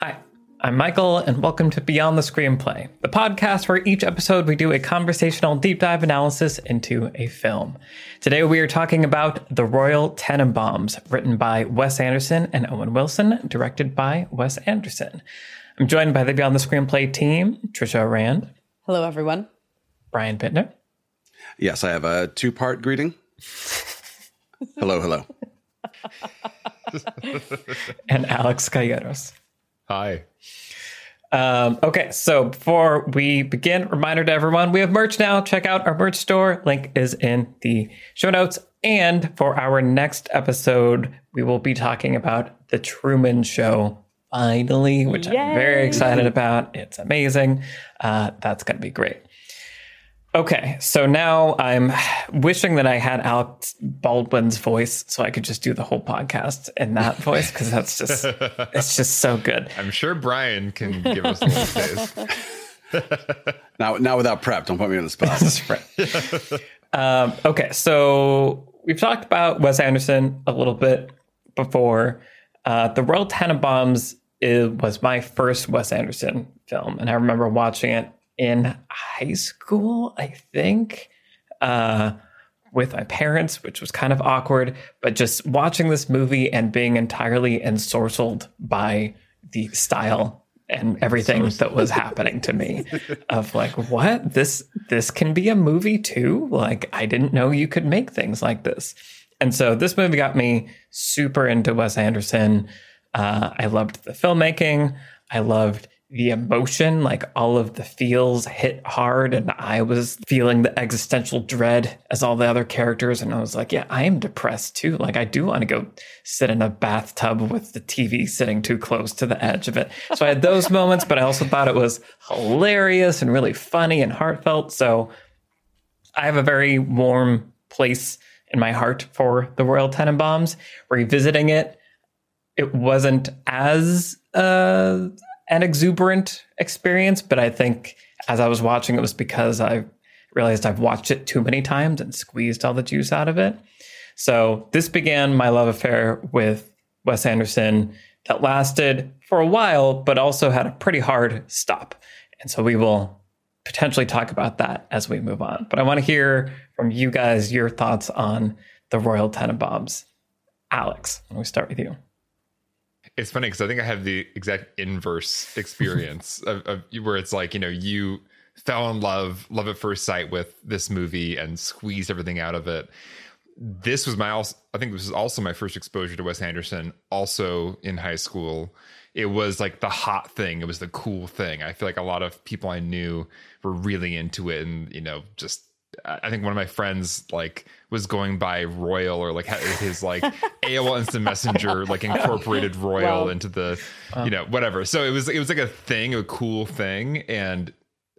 Hi, I'm Michael, and welcome to Beyond the Screenplay, the podcast where each episode we do a conversational deep dive analysis into a film. Today we are talking about The Royal Tenenbaums, written by Wes Anderson and Owen Wilson, directed by Wes Anderson. I'm joined by the Beyond the Screenplay team, Trisha Rand. Hello, everyone. Brian Bittner. Yes, I have a two part greeting. hello, hello. and Alex Calleros. Hi. Um, okay, so before we begin, reminder to everyone we have merch now. Check out our merch store. Link is in the show notes. And for our next episode, we will be talking about The Truman Show finally, which Yay. I'm very excited about. It's amazing. Uh, that's going to be great. Okay, so now I'm wishing that I had Alec Baldwin's voice so I could just do the whole podcast in that voice because that's just it's just so good. I'm sure Brian can give us a little taste. now, now without prep, don't put me on the spot. um, okay, so we've talked about Wes Anderson a little bit before. Uh, the Royal Tenenbaums it was my first Wes Anderson film, and I remember watching it in high school, I think, uh, with my parents, which was kind of awkward. But just watching this movie and being entirely ensorcelled by the style and everything that was happening to me of like what? This this can be a movie too? Like i didn't know you could make things like this. And so this movie got me super into wes anderson. Uh, i loved the filmmaking. I loved the emotion, like all of the feels hit hard, and I was feeling the existential dread as all the other characters. And I was like, yeah, I am depressed too. Like, I do want to go sit in a bathtub with the TV sitting too close to the edge of it. So I had those moments, but I also thought it was hilarious and really funny and heartfelt. So I have a very warm place in my heart for the Royal Tenenbaums. Revisiting it, it wasn't as uh, an exuberant experience, but I think as I was watching, it was because I realized I've watched it too many times and squeezed all the juice out of it. So this began my love affair with Wes Anderson that lasted for a while, but also had a pretty hard stop. And so we will potentially talk about that as we move on. But I want to hear from you guys your thoughts on the Royal Tenenbaums. Alex, let me start with you. It's funny because I think I have the exact inverse experience of, of, where it's like you know you fell in love, love at first sight with this movie and squeezed everything out of it. This was my also, I think this was also my first exposure to Wes Anderson. Also in high school, it was like the hot thing. It was the cool thing. I feel like a lot of people I knew were really into it, and you know just I think one of my friends like was going by Royal or like his like AOL Instant Messenger like incorporated Royal into the uh. you know whatever. So it was it was like a thing, a cool thing, and,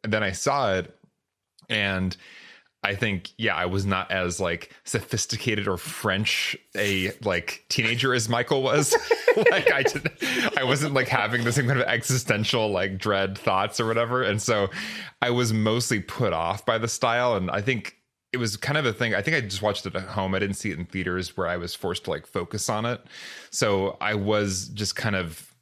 and then I saw it, and I think yeah, I was not as like sophisticated or French a like teenager as Michael was. like I didn't, I wasn't like having the same kind of existential like dread thoughts or whatever. And so I was mostly put off by the style and I think it was kind of a thing. I think I just watched it at home. I didn't see it in theaters where I was forced to like focus on it. So I was just kind of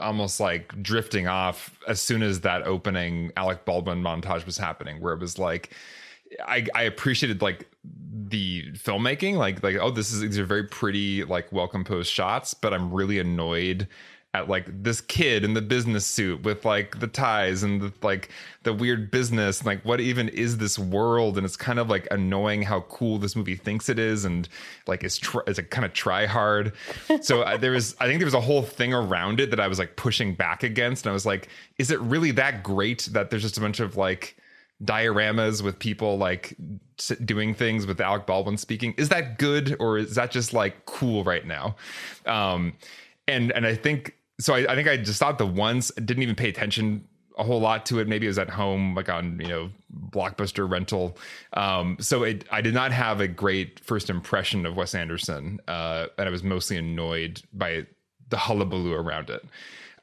almost like drifting off as soon as that opening Alec Baldwin montage was happening, where it was like I, I appreciated like the filmmaking, like like oh this is these are very pretty like well composed shots, but I'm really annoyed at like this kid in the business suit with like the ties and the like the weird business and like what even is this world and it's kind of like annoying how cool this movie thinks it is and like it's tr- it's a kind of try hard so uh, there was i think there was a whole thing around it that i was like pushing back against and i was like is it really that great that there's just a bunch of like dioramas with people like doing things with Alec Baldwin speaking. Is that good or is that just like cool right now? Um, and and I think so. I, I think I just thought the ones didn't even pay attention a whole lot to it. Maybe it was at home, like on you know blockbuster rental. Um, so it, I did not have a great first impression of Wes Anderson, uh, and I was mostly annoyed by the hullabaloo around it.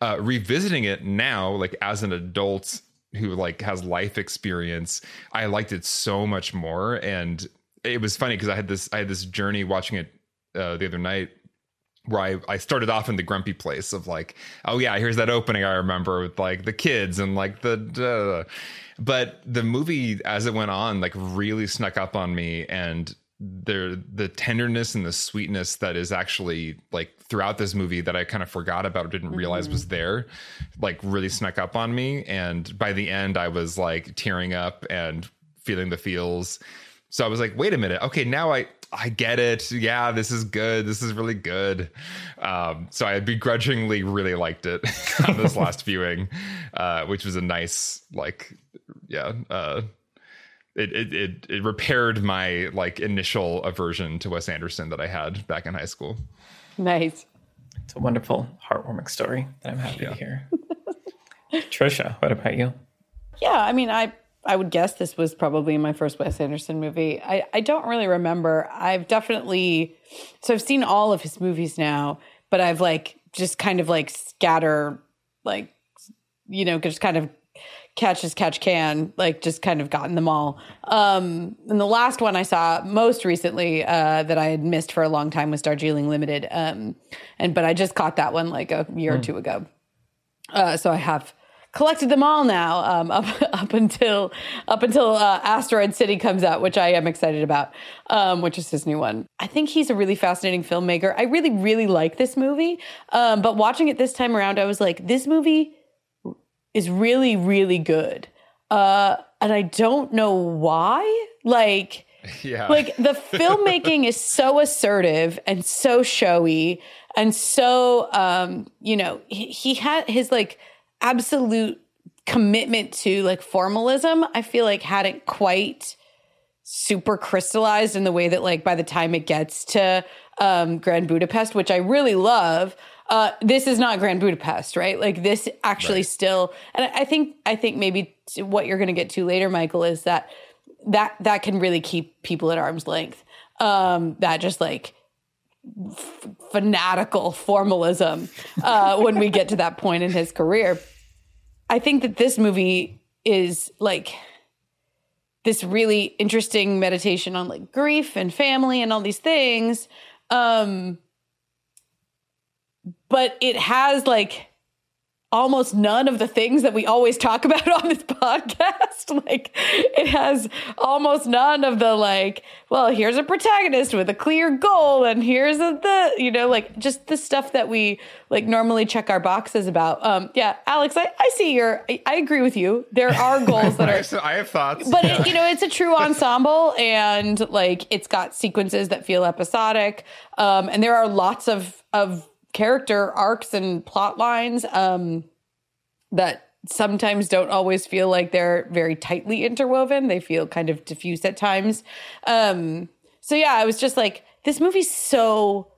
Uh, revisiting it now, like as an adult who like has life experience, I liked it so much more, and it was funny because I had this I had this journey watching it uh, the other night where I, I started off in the grumpy place of like, oh yeah, here's that opening I remember with like the kids and like the, but the movie as it went on like really snuck up on me and there the tenderness and the sweetness that is actually like throughout this movie that I kind of forgot about or didn't realize mm-hmm. was there, like really snuck up on me. And by the end, I was like tearing up and feeling the feels. So I was like, wait a minute, okay, now I I get it. Yeah, this is good. This is really good. Um, so I begrudgingly really liked it on this last viewing, uh, which was a nice, like, yeah, uh, it, it, it it repaired my like initial aversion to Wes Anderson that I had back in high school. Nice. It's a wonderful, heartwarming story that I'm happy yeah. to hear. Trisha, what about you? Yeah, I mean, I I would guess this was probably my first Wes Anderson movie. I, I don't really remember. I've definitely so I've seen all of his movies now, but I've like just kind of like scatter like you know, just kind of catch as catch can, like just kind of gotten them all. Um and the last one I saw most recently uh that I had missed for a long time was Darjeeling Limited. Um and but I just caught that one like a year mm. or hmm. two ago. Uh so I have collected them all now um, up up until up until uh, Asteroid City comes out, which I am excited about, um, which is his new one. I think he's a really fascinating filmmaker. I really really like this movie, um, but watching it this time around, I was like, this movie is really really good, uh, and I don't know why. Like. Yeah. Like the filmmaking is so assertive and so showy and so um you know he, he had his like absolute commitment to like formalism, I feel like hadn't quite super crystallized in the way that like by the time it gets to um, Grand Budapest, which I really love, uh, this is not Grand Budapest, right? Like this actually right. still, and I think I think maybe what you're going to get to later, Michael, is that that that can really keep people at arm's length. Um, that just like f- fanatical formalism uh, when we get to that point in his career. I think that this movie is like this really interesting meditation on like grief and family and all these things. Um, but it has like almost none of the things that we always talk about on this podcast. like it has almost none of the like, well, here's a protagonist with a clear goal and here's a, the, you know, like just the stuff that we like normally check our boxes about. Um, yeah, Alex, I, I see your, I, I agree with you. There are goals that are, I have thoughts, but yeah. it, you know, it's a true ensemble and like it's got sequences that feel episodic. Um, and there are lots of, of character arcs and plot lines um, that sometimes don't always feel like they're very tightly interwoven. They feel kind of diffuse at times. Um, so yeah, I was just like, this movie's so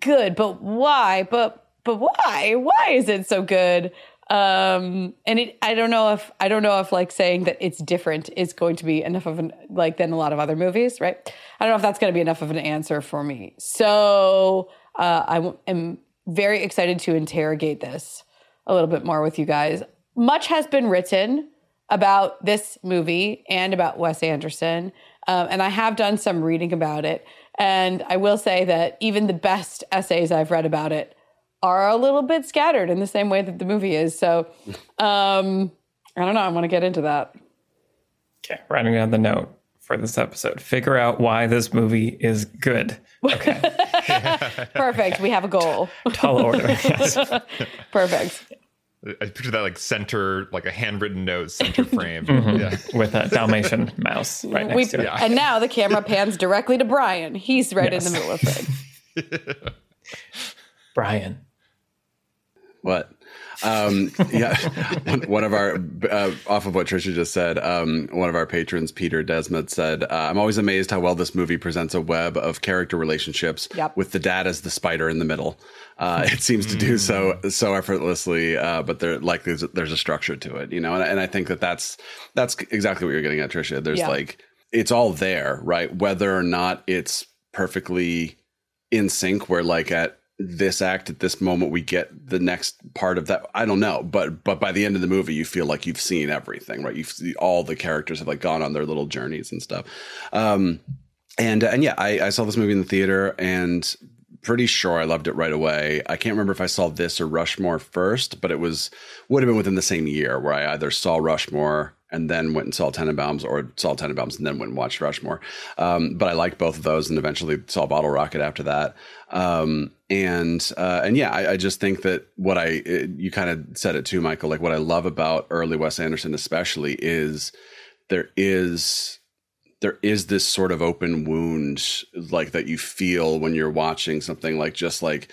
good, but why? But but why? Why is it so good? Um, and it, I don't know if I don't know if like saying that it's different is going to be enough of an like than a lot of other movies, right? I don't know if that's going to be enough of an answer for me. So uh, I am very excited to interrogate this a little bit more with you guys. Much has been written about this movie and about Wes Anderson, um, and I have done some reading about it. And I will say that even the best essays I've read about it are a little bit scattered in the same way that the movie is. So um, I don't know. I want to get into that. Okay, writing down the note for this episode. Figure out why this movie is good. Okay. Perfect. We have a goal. Tall order. Yes. Perfect. I picture that like center, like a handwritten note, center frame, mm-hmm. yeah. with a Dalmatian mouse right next we, to it. Yeah. And now the camera pans directly to Brian. He's right yes. in the middle of it. Brian, what? Um, yeah, one of our uh, off of what Trisha just said. Um, one of our patrons, Peter Desmond, said, uh, "I'm always amazed how well this movie presents a web of character relationships Yep. with the dad as the spider in the middle. Uh, it seems to do so so effortlessly, uh, but there like there's, there's a structure to it, you know. And, and I think that that's that's exactly what you're getting at, Trisha. There's Yeah. like it's all there, right? Whether or not it's perfectly in sync where like at this act at this moment we get the next part of that. I don't know but but by the end of the movie you feel like you've seen everything right? You've all the characters have like gone on their little journeys and stuff. Um and and yeah i i saw this movie in the theater and pretty sure i loved it right away. I can't remember if i saw this or rushmore first but it was would have been within the same year where i either saw rushmore and then went and saw Tenenbaums or saw Tenenbaums and then went and watched Rushmore. Um, but I liked both of those and eventually saw Bottle Rocket after that. Um, and uh, and yeah, I, I just think that what I it, you kind of said it too, Michael. Like what I love about early Wes Anderson, especially, is there is there is this sort of open wound like that you feel when you're watching something like just like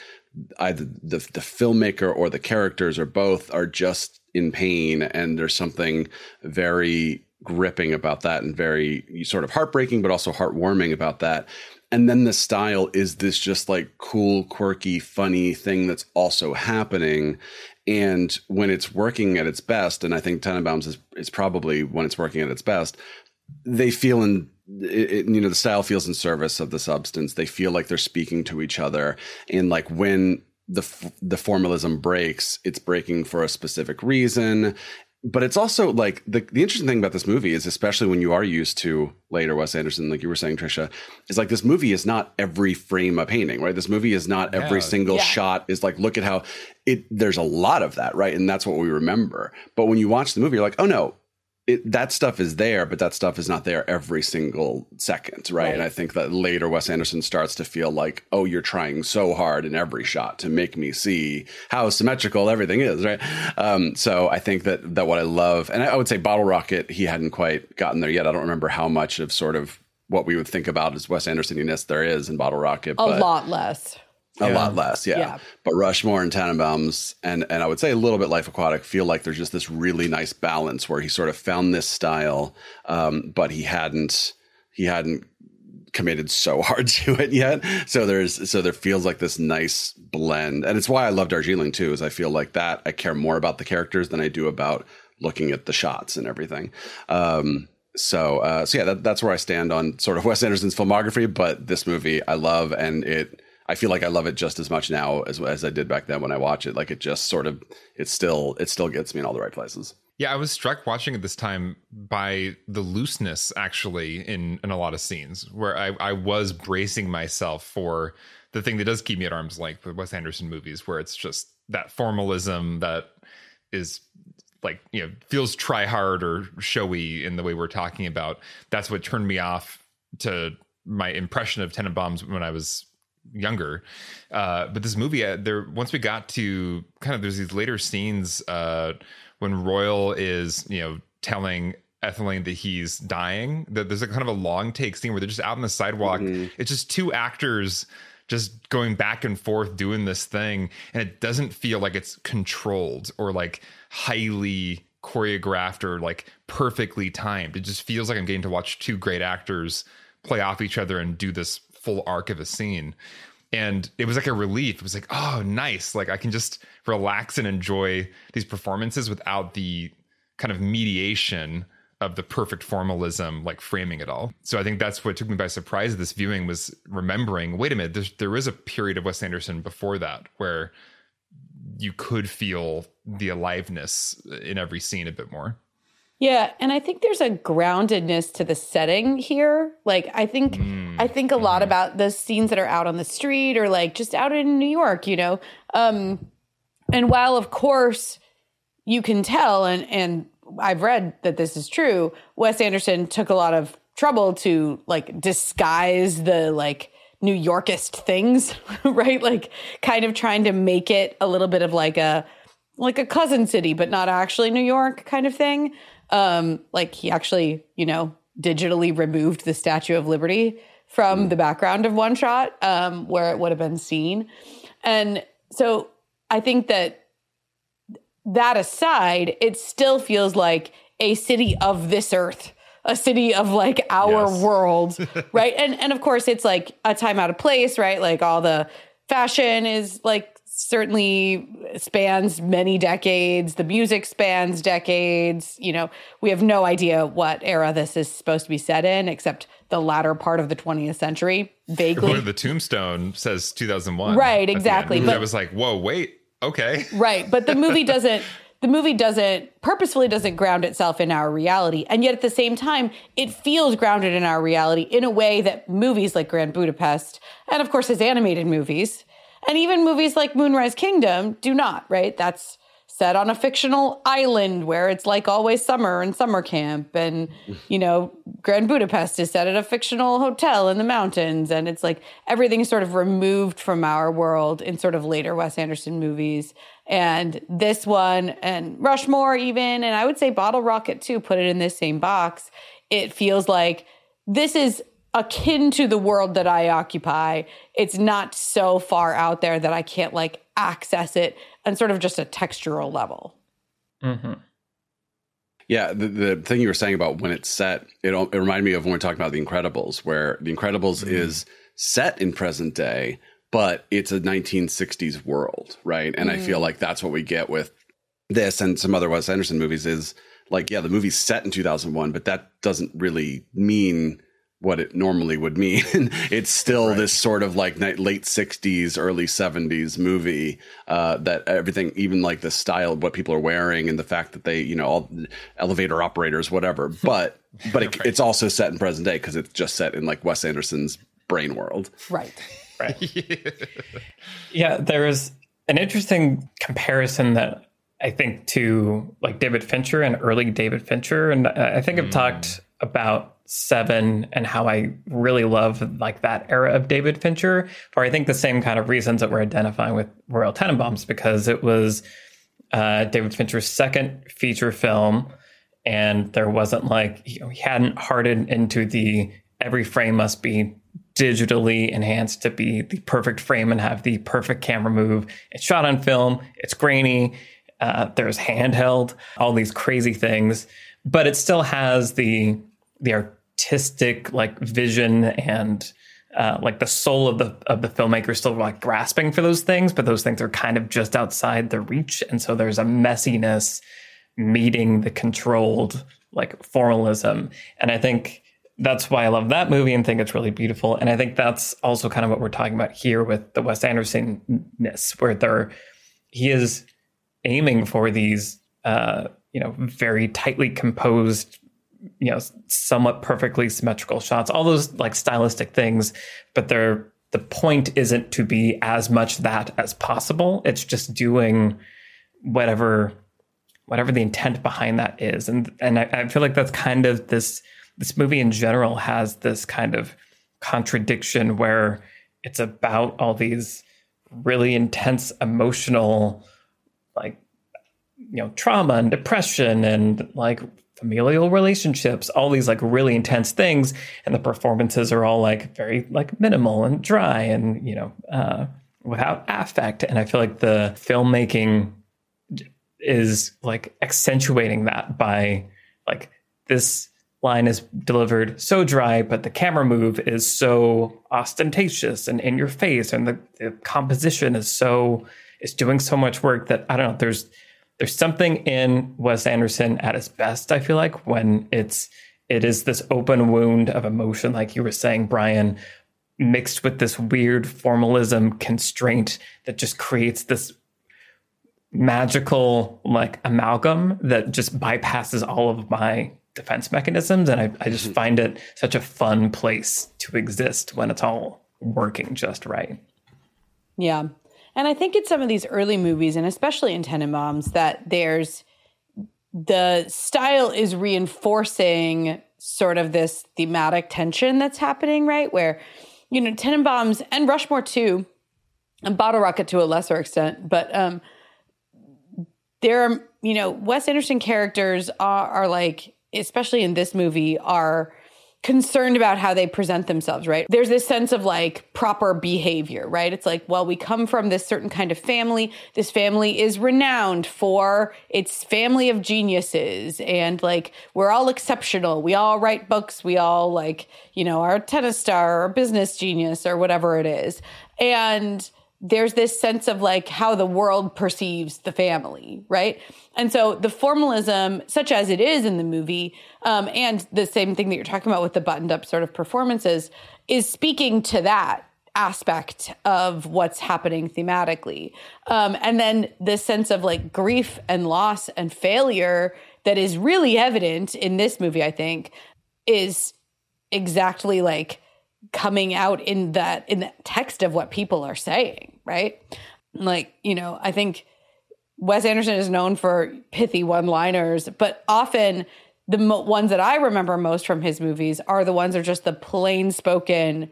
either the the filmmaker or the characters or both are just in pain and there's something very gripping about that and very sort of heartbreaking but also heartwarming about that. And then the style is this just like cool quirky funny thing that's also happening. And when it's working at its best and i think tenenbaums is, is probably when it's working at its best they feel in it, it- you know the style feels in service of the substance. They feel like they're speaking to each other. And like when the f- the formalism breaks it's breaking for a specific reason but it's also like the, the interesting thing about this movie is especially when you are used to later Wes Anderson, like you were saying, Trisha, is like this movie is not every frame a painting, right? This movie is not every Yeah. single Yeah. shot is like, look at how it there's a lot of that, right? And that's what we remember. But when you watch the movie, you're like, oh no, it, that stuff is there, but that stuff is not there every single second, right? Right. And I think that later Wes Anderson starts to feel like, oh, you're trying so hard in every shot to make me see how symmetrical everything is, right? Um, so I think that that what I love, and I would say Bottle Rocket, he hadn't quite gotten there yet. I don't remember how much of sort of what we would think about as Wes Andersoniness there is in Bottle Rocket, A lot less. A lot less, yeah. Yeah. But Rushmore and Tenenbaums and and I would say a little bit Life Aquatic feel like there's just this really nice balance where he sort of found this style, um, but he hadn't he hadn't committed so hard to it yet. So there's so there feels like this nice blend, and it's why I love Darjeeling too. Is I feel like that I care more about the characters than I do about looking at the shots and everything. Um, so uh, so yeah, that, that's where I stand on sort of Wes Anderson's filmography. But this movie I love, and it I feel like I love it just as much now as as I did back then when I watch it. Like it just sort of it still it still gets me in all the right places. Yeah, I was struck watching it this time by the looseness actually in in a lot of scenes where I, I was bracing myself for the thing that does keep me at arm's length with Wes Anderson movies, where it's just that formalism that is like you know feels try hard or showy in the way we're talking about. That's what turned me off to my impression of Tenenbaums when I was younger. Uh, but this movie, uh, there once we got to kind of there's these later scenes uh, when Royal is you know telling Etheline that he's dying. That there's a kind of a long take scene where they're just out on the sidewalk. It's just two actors just going back and forth doing this thing, and it doesn't feel like it's controlled or like highly choreographed or like perfectly timed. It just feels like I'm getting to watch two great actors play off each other and do this full arc of a scene. And it was like a relief. It was like, oh, nice. Like I can just relax and enjoy these performances without the kind of mediation of the perfect formalism, like framing it all. So I think that's what took me by surprise. This viewing was remembering. Wait a minute, there is a period of Wes Anderson before that where you could feel the aliveness in every scene a bit more. Yeah, and I think there's a groundedness to the setting here. Like I think I think a lot about the scenes that are out on the street or like just out in New York, you know. Um and while of course you can tell and and I've read that this is true, Wes Anderson took a lot of trouble to like disguise the like New Yorkist things, right? Like kind of trying to make it a little bit of like a like a cousin city, but not actually New York kind of thing. Um, like he actually, you know, digitally removed the Statue of Liberty from the background of one shot, um, where it would have been seen. And so I think that that aside, it still feels like a city of this earth, a city of like our Yes. world, right? And and of course, it's like a time out of place, right? Like all the fashion is like certainly spans many decades. The music spans decades. You know, we have no idea what era this is supposed to be set in, except the latter part of the 20th century, vaguely. The tombstone says 2001. Right, at the end. exactly, but- I was like, whoa, wait, okay. Right, but the movie doesn't the movie doesn't purposefully doesn't ground itself in our reality. And yet at the same time, it feels grounded in our reality in a way that movies like Grand Budapest and of course his animated movies and even movies like Moonrise Kingdom do not, right? That's set on a fictional island where it's like always summer and summer camp. And you know grand budapest is set at a fictional hotel in the mountains. And it's like everything's sort of removed from our world in sort of later wes anderson movies. And this one and rushmore even. And i would say bottle rocket too put it in this same box. It feels like this is akin to the world that I occupy. It's not so far out there that I can't like access it on sort of just a textural level. Mm-hmm. Yeah, the, the thing you were saying about when it's set, it, it reminded me of when we are talking about The Incredibles, where The Incredibles mm-hmm. is set in present day, but it's a 1960s world, right? And I feel mm. like that's what we get with this and some other Wes Anderson movies is like, yeah, the movie's set in 2001, but that doesn't really mean what it normally would mean. it's still this sort of like late 60s, early 70s movie uh, that everything, even like the style of what people are wearing and the fact that they, you know, all elevator operators, whatever. But but it, it's also set in present day because it's just set in like Wes Anderson's brain world. Right. Right. yeah, there is an interesting comparison that I think to like David Fincher and early David Fincher, and I I think I've talked about Seven and how I really love like that era of David Fincher for I think the same kind of reasons that we're identifying with Royal Tenenbaums because it was uh, David Fincher's second feature film, and there wasn't like you know, he hadn't hardened into the every frame must be digitally enhanced to be the perfect frame and have the perfect camera move. It's shot on film. It's grainy. Uh, there's handheld. All these crazy things, but it still has the the artistic like vision and uh, like the soul of the of the filmmaker is still like grasping for those things, but those things are kind of just outside the reach, and so there's a messiness meeting the controlled like formalism, and I think that's why I love that movie and think it's really beautiful, and I think that's also kind of what we're talking about here with the Wes Anderson ness, where they're he is aiming for these uh, you know very tightly composed you know somewhat perfectly symmetrical shots all those like stylistic things but they're the point isn't to be as much that as possible. It's just doing whatever whatever the intent behind that is. And and I, I feel like that's kind of this this movie in general has this kind of contradiction where it's about all these really intense emotional like you know trauma and depression and like familial relationships all these like really intense things and the performances are all like very like minimal and dry and you know uh without affect. And i feel like the filmmaking is like accentuating that by like this line is delivered so dry but the camera move is so ostentatious and in your face and the, the composition is so is doing so much work that i don't know there's there's something in Wes Anderson at his best, I feel like, when it's it is this open wound of emotion, like you were saying, Brian, mixed with this weird formalism constraint that just creates this magical like amalgam that just bypasses all of my defense mechanisms. And I, I just mm-hmm. find it such a fun place to exist when it's all working just right. Yeah. And I think in some of these early movies, and especially in Tenenbaums, that there's the style is reinforcing sort of this thematic tension that's happening, right? Where, you know, Tenenbaums and Rushmore too, and Bottle Rocket to a lesser extent, but um there are, you know, Wes Anderson characters are, are like, especially in this movie, are concerned about how they present themselves, right? There's this sense of like proper behavior, right? It's like, well, we come from this certain kind of family. This family is renowned for its family of geniuses and like we're all exceptional. We all write books. We all like, you know, are a tennis star or a business genius or whatever it is. And there's this sense of like how the world perceives the family, right? And so the formalism, such as it is in the movie, um, and the same thing that you're talking about with the buttoned up sort of performances, is speaking to that aspect of what's happening thematically. Um, and then the sense of like grief and loss and failure that is really evident in this movie, I think, is exactly like coming out in that in the text of what people are saying, right? Like, you know, I think Wes Anderson is known for pithy one-liners, but often the mo- ones that I remember most from his movies are the ones that are just the plain spoken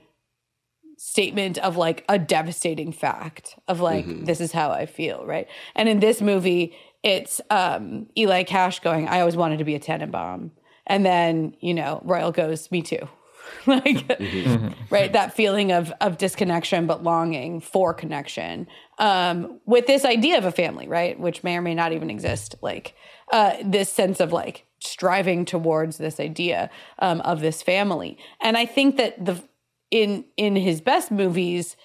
statement of like a devastating fact of like mm-hmm. this is how I feel, right? And in this movie, it's um Eli Cash going, I always wanted to be a Tenenbaum. And then, you know, Royal goes, Me too. like mm-hmm. right that feeling of of disconnection but longing for connection um with this idea of a family right which may or may not even exist like uh this sense of like striving towards this idea um of this family. And i think that the in in his best movies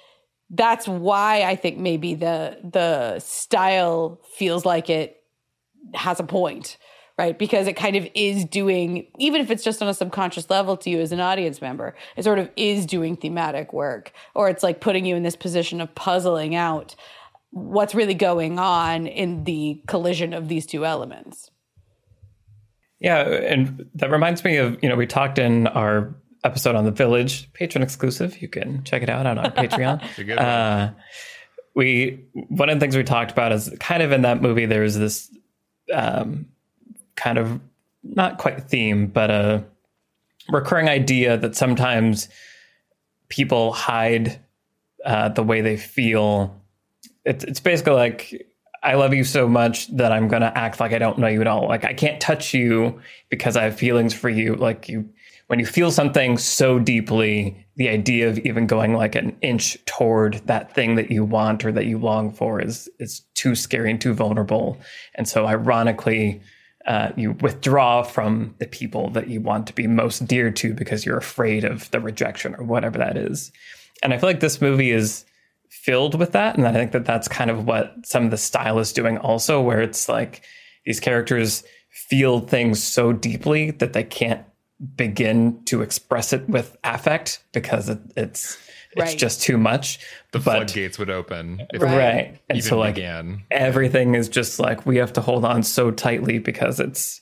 that's why i think maybe the the style feels like it has a point right? Because it kind of is doing, even if it's just on a subconscious level to you as an audience member, it sort of is doing thematic work, or it's like putting you in this position of puzzling out what's really going on in the collision of these two elements. Yeah, and that reminds me of, you know, we talked in our episode on the village patron exclusive you can check it out on our patreon uh, we one of the things we talked about is kind of in that movie there's this um, kind of not quite theme, but a recurring idea that sometimes people hide uh, the way they feel. It's it's basically like I love you so much that I'm gonna act like I don't know you at all. Like I can't touch you because I have feelings for you. Like you, when you feel something so deeply, the idea of even going like an inch toward that thing that you want or that you long for is is too scary and too vulnerable. And so, ironically, uh, you withdraw from the people that you want to be most dear to because you're afraid of the rejection or whatever that is. And I feel like this movie is filled with that. And I think that that's kind of what some of the style is doing also, where it's like these characters feel things so deeply that they can't begin to express it with affect because it, it's it's right. just too much. The but, floodgates would open. If right. And so like began. everything is just like we have to hold on so tightly because it's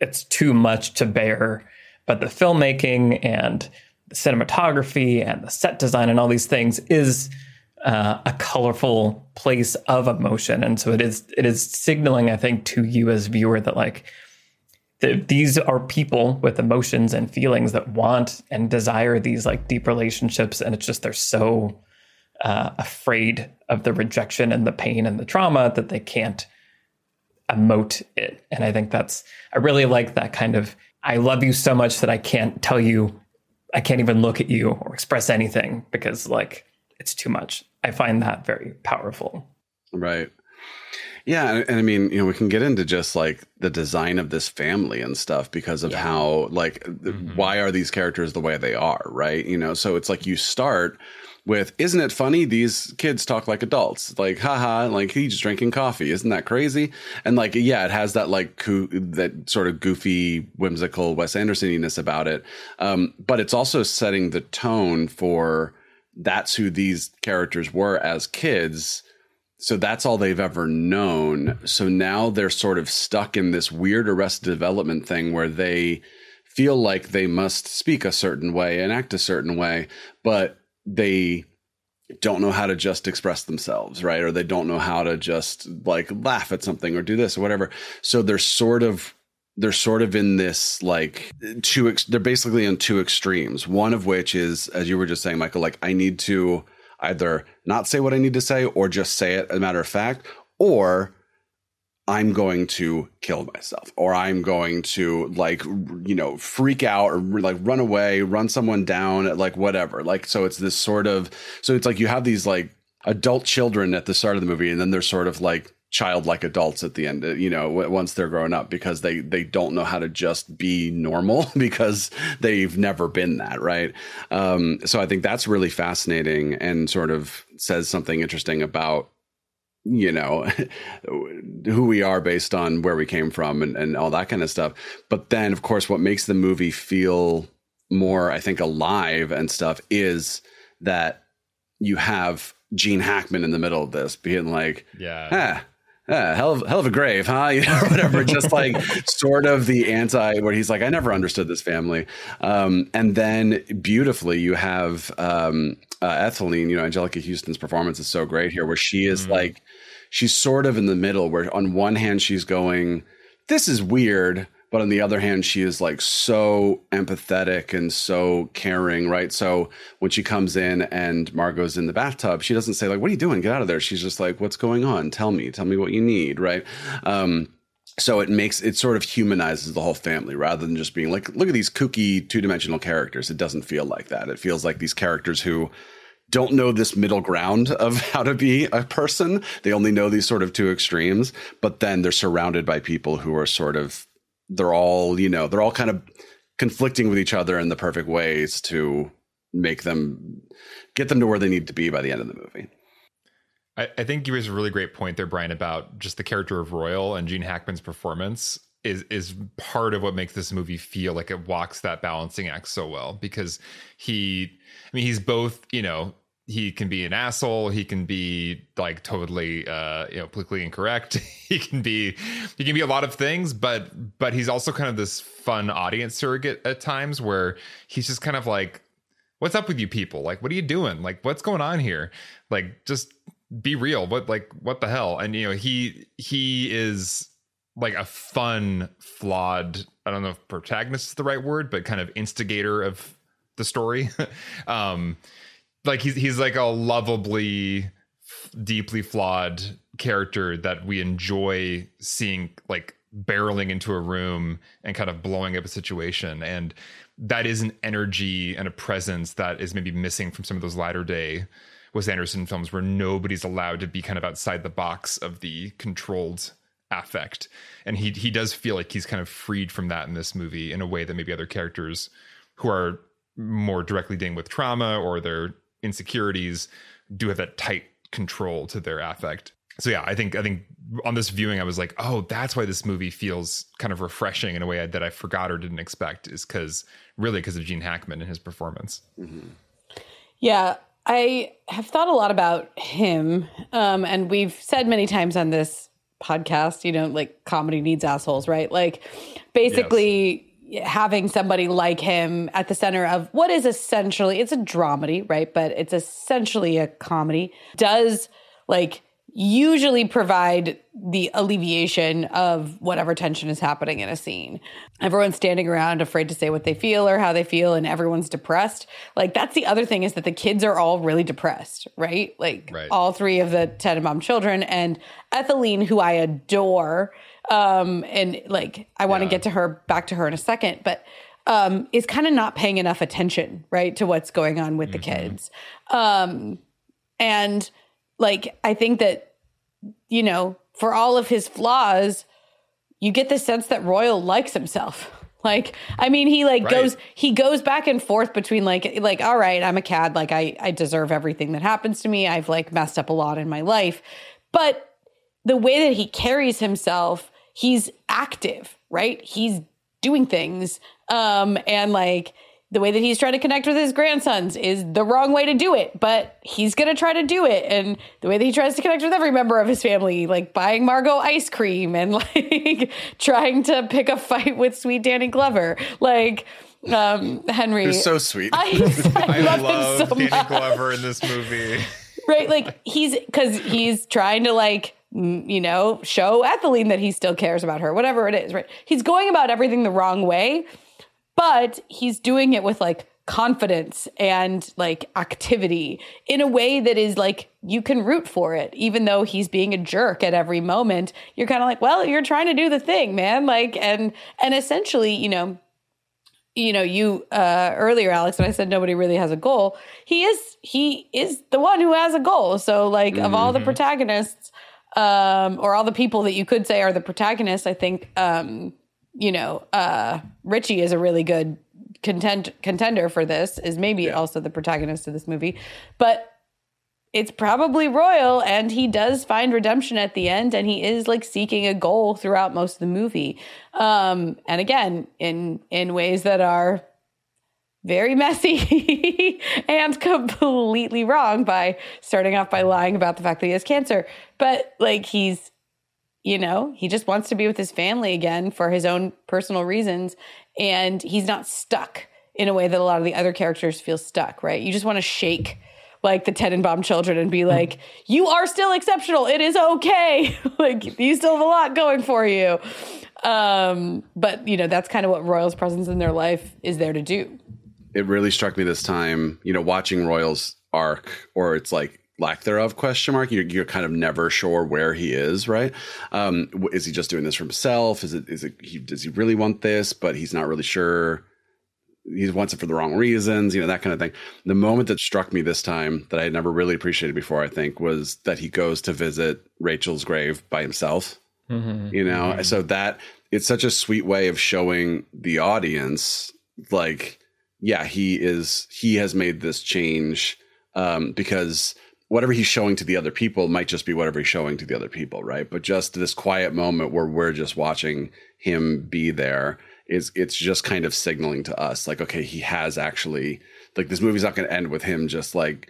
it's too much to bear. But the filmmaking and the cinematography and the set design and all these things is uh, a colorful place of emotion, and so it is. It is signaling, I think, to you as viewer that like these are people with emotions and feelings that want and desire these like deep relationships and it's just they're so uh, afraid of the rejection and the pain and the trauma that they can't emote it. And i think that's i really like that kind of i love you so much that i can't tell you i can't even look at you or express anything because like it's too much. I find that very powerful. Right yeah, and, and, I mean, you know, we can get into just like the design of this family and stuff because of yeah. how like mm-hmm. why are these characters the way they are, right? You know, so it's like you start with isn't it funny these kids talk like adults like haha like he's drinking coffee isn't that crazy and like yeah it has that like coo- that sort of goofy whimsical wes andersoniness about it um, but it's also setting the tone for that's who these characters were as kids so that's all they've ever known. So now they're sort of stuck in this weird arrested development thing where they feel like they must speak a certain way and act a certain way, but they don't know how to just express themselves, right? Or they don't know how to just like laugh at something or do this or whatever. So they're sort of they're sort of in this like two ex- they're basically in two extremes. One of which is as you were just saying Michael like I need to either not say what I need to say or just say it as a matter of fact, or I'm going to kill myself or I'm going to like, you know, freak out or like run away, run someone down, like whatever. Like, so it's this sort of, so it's like you have these like adult children at the start of the movie and then they're sort of like childlike adults at the end, you know, once they're grown up because they, they don't know how to just be normal because they've never been that. Right. Um, so I think that's really fascinating and sort of says something interesting about you know who we are based on where we came from and, and all that kind of stuff but then of course what makes the movie feel more i think alive and stuff is that you have gene hackman in the middle of this being like yeah ah, ah, hell of, hell of a grave, huh? You know, whatever. Just like sort of the anti, where he's like, I never understood this family. Um, and then beautifully, you have um, uh, Etheline. You know, Anjelica Huston's performance is so great here, where she is mm. like she's sort of in the middle where on one hand she's going, this is weird. But on the other hand, she is like so empathetic and so caring, right? So when she comes in and Margot's in the bathtub, she doesn't say like, "What are you doing? Get out of there." She's just like, "What's going on? Tell me. Tell me what you need." Right? Um, so it makes it sort of humanizes the whole family rather than just being like, "Look at these kooky two dimensional characters." It doesn't feel like that. It feels like these characters who don't know this middle ground of how to be a person. They only know these sort of two extremes, but then they're surrounded by people who are sort of, they're all, you know, they're all kind of conflicting with each other in the perfect ways to make them get them to where they need to be by the end of the movie. I, I think you raised a really great point there, Brian, about just the character of Royal and Gene Hackman's performance is is part of what makes this movie feel like it walks that balancing act so well because he I mean he's both, you know, he can be an asshole. He can be like totally uh you know politically incorrect. He can be he can be a lot of things but but he's also kind of this fun audience surrogate at times where he's just kind of like what's up with you people? Like what are you doing? Like what's going on here? Like just be real. What like what the hell? And you know he he is like a fun flawed i don't know if protagonist is the right word but kind of instigator of the story. Um like he's he's like a lovably deeply flawed character that we enjoy seeing like barreling into a room and kind of blowing up a situation. And that is an energy and a presence that is maybe missing from some of those latter day Wes Anderson films where nobody's allowed to be kind of outside the box of the controlled affect. And he he does feel like he's kind of freed from that in this movie in a way that maybe other characters who are more directly dealing with trauma or they're insecurities do have that tight control to their affect. So yeah, I think I think on this viewing, I was like, oh, that's why this movie feels kind of refreshing in a way that I forgot or didn't expect, is because really because of Gene Hackman and his performance. Mm-hmm. Yeah, I have thought a lot about him, um, and we've said many times on this podcast, you know, like comedy needs assholes, right? Like, basically. Yes having somebody like him at the center of what is essentially it's a dramedy, right? But it's essentially a comedy. Does like usually provide the alleviation of whatever tension is happening in a scene. Everyone's standing around afraid to say what they feel or how they feel and everyone's depressed. Like that's the other thing is that the kids are all really depressed, right? Like right. all three of the Tenenbaum children and Etheline who I adore um, and like I want to yeah. get to her back to her in a second, but um, is kind of not paying enough attention, right, to what's going on with mm-hmm. the kids. Um, and like I think that you know, for all of his flaws, you get the sense that Royal likes himself. Like, I mean, he like right. goes he goes back and forth between like like all right, I'm a cad, like I I deserve everything that happens to me. I've like messed up a lot in my life. But the way that he carries himself he's active, right? He's doing things. Um, and like the way that he's trying to connect with his grandsons is the wrong way to do it, but he's going to try to do it. And the way that he tries to connect with every member of his family, like buying Margot ice cream and like trying to pick a fight with sweet Danny Glover. Like, um, Henry. You're so sweet. I, I, I love, love so Danny much. Glover in this movie. Right. Like he's, cause he's trying to like, you know, show Etheline that he still cares about her, whatever it is, right? He's going about everything the wrong way, but he's doing it with like confidence and like activity in a way that is like you can root for it even though he's being a jerk at every moment you're kind of like well you're trying to do the thing man like and and essentially you know you know you uh earlier alex when i said nobody really has a goal he is he is the one who has a goal so like mm-hmm. of all the protagonists um or all the people that you could say are the protagonists i think um you know uh richie is a really good contend contender for this is maybe yeah. also the protagonist of this movie but it's probably royal and he does find redemption at the end and he is like seeking a goal throughout most of the movie um and again in in ways that are very messy and completely wrong by starting off by lying about the fact that he has cancer but like he's you know he just wants to be with his family again for his own personal reasons and he's not stuck in a way that a lot of the other characters feel stuck right you just want to shake like the Tenenbaum children and be like, you are still exceptional. It is okay. like you still have a lot going for you. Um, but you know, that's kind of what Royal's presence in their life is there to do. It really struck me this time, you know, watching Royal's arc or it's like lack thereof question mark you're, you're kind of never sure where he is right um, is he just doing this for himself is it is it he, does he really want this but he's not really sure he wants it for the wrong reasons, you know, that kind of thing. The moment that struck me this time that I had never really appreciated before, I think, was that he goes to visit Rachel's grave by himself. Mm-hmm. You know, mm-hmm. so that it's such a sweet way of showing the audience, like, yeah, he is, he has made this change um, because whatever he's showing to the other people might just be whatever he's showing to the other people, right? But just this quiet moment where we're just watching him be there is it's just kind of signaling to us like okay he has actually like this movie's not going to end with him just like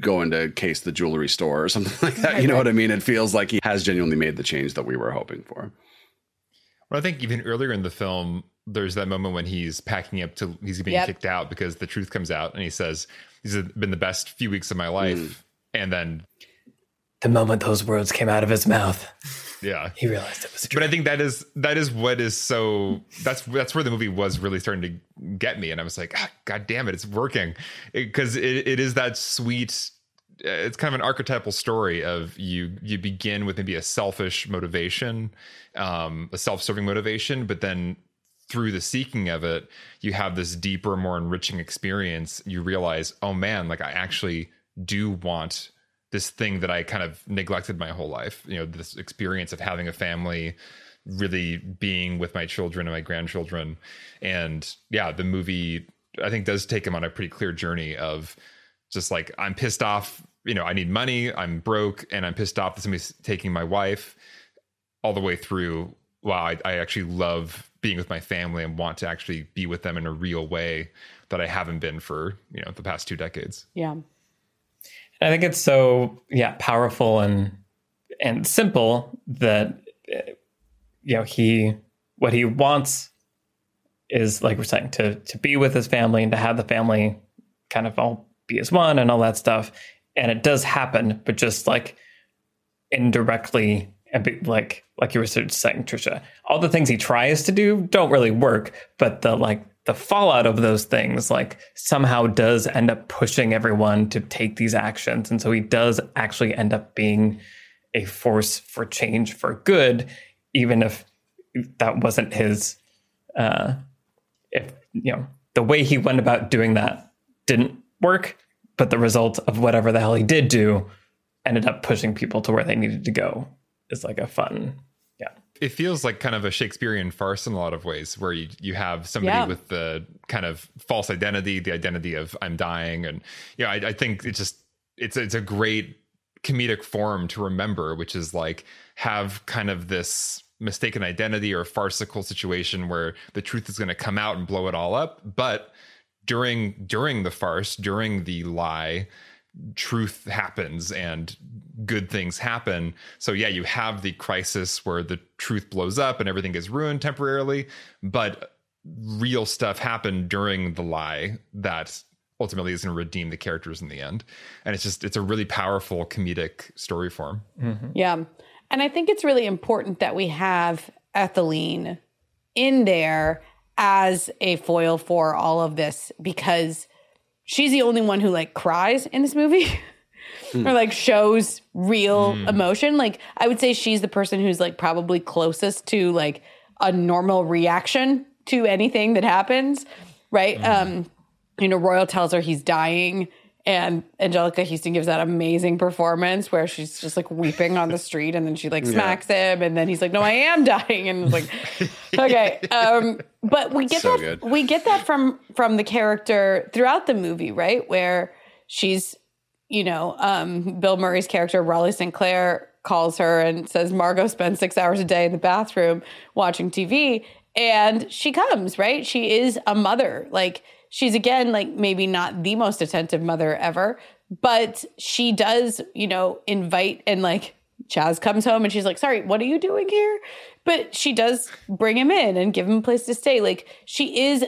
going to case the jewelry store or something like that you know what i mean? It feels like he has genuinely made the change that we were hoping for well i think even earlier in the film there's that moment when he's packing up to he's being yep. kicked out because the truth comes out and he says these have been the best few weeks of my life mm. and then the moment those words came out of his mouth yeah he realized it was true. but i think that is that is what is so that's that's where the movie was really starting to get me and i was like ah, god damn it it's working because it, it, it is that sweet it's kind of an archetypal story of you you begin with maybe a selfish motivation um a self-serving motivation but then through the seeking of it you have this deeper more enriching experience you realize oh man like i actually do want this thing that I kind of neglected my whole life. You know, this experience of having a family, really being with my children and my grandchildren. And yeah, the movie I think does take him on a pretty clear journey of just like I'm pissed off, you know, I need money, I'm broke, and I'm pissed off that somebody's taking my wife all the way through. Wow, I, I actually love being with my family and want to actually be with them in a real way that I haven't been for, you know, the past two decades. Yeah. I think it's so yeah powerful and and simple that you know he what he wants is like we're saying to to be with his family and to have the family kind of all be as one and all that stuff. And it does happen but just like indirectly like like you were saying Trisha all the things he tries to do don't really work but the like the fallout of those things like somehow does end up pushing everyone to take these actions. And so he does actually end up being a force for change for good even if that wasn't his uh if you know the way he went about doing that didn't work but the result of whatever the hell he did do ended up pushing people to where they needed to go is like a fun Yeah. it feels like kind of a Shakespearean farce in a lot of ways, where you you have somebody yeah. with the kind of false identity, the identity of I'm dying, and yeah, I, I think it's just it's it's a great comedic form to remember, which is like have kind of this mistaken identity or farcical situation where the truth is going to come out and blow it all up, but during during the farce, during the lie, truth happens and good things happen. So yeah, you have the crisis where the truth blows up and everything gets ruined temporarily, but real stuff happened during the lie that ultimately is going to redeem the characters in the end. And it's just it's a really powerful comedic story form. Mm-hmm. Yeah. And I think it's really important that we have Etheline in there as a foil for all of this because she's the only one who like cries in this movie. or like shows real emotion. Like I would say she's the person who's like probably closest to like a normal reaction to anything that happens, right? Um, you know, Royal tells her he's dying, and Anjelica Huston gives that amazing performance where she's just like weeping on the street, and then she like smacks him, and then he's like, "No, I am dying," and it's like, okay. Um, but we get So that good. we get that from from the character throughout the movie, right? Where she's you know, um, Bill Murray's character, Raleigh St. Clair, calls her and says, Margot spends six hours a day in the bathroom watching TV. And she comes, right? She is a mother. Like, she's again, like, maybe not the most attentive mother ever, but she does, you know, invite and like, Chaz comes home and she's like, Sorry, what are you doing here? But she does bring him in and give him a place to stay. Like, she is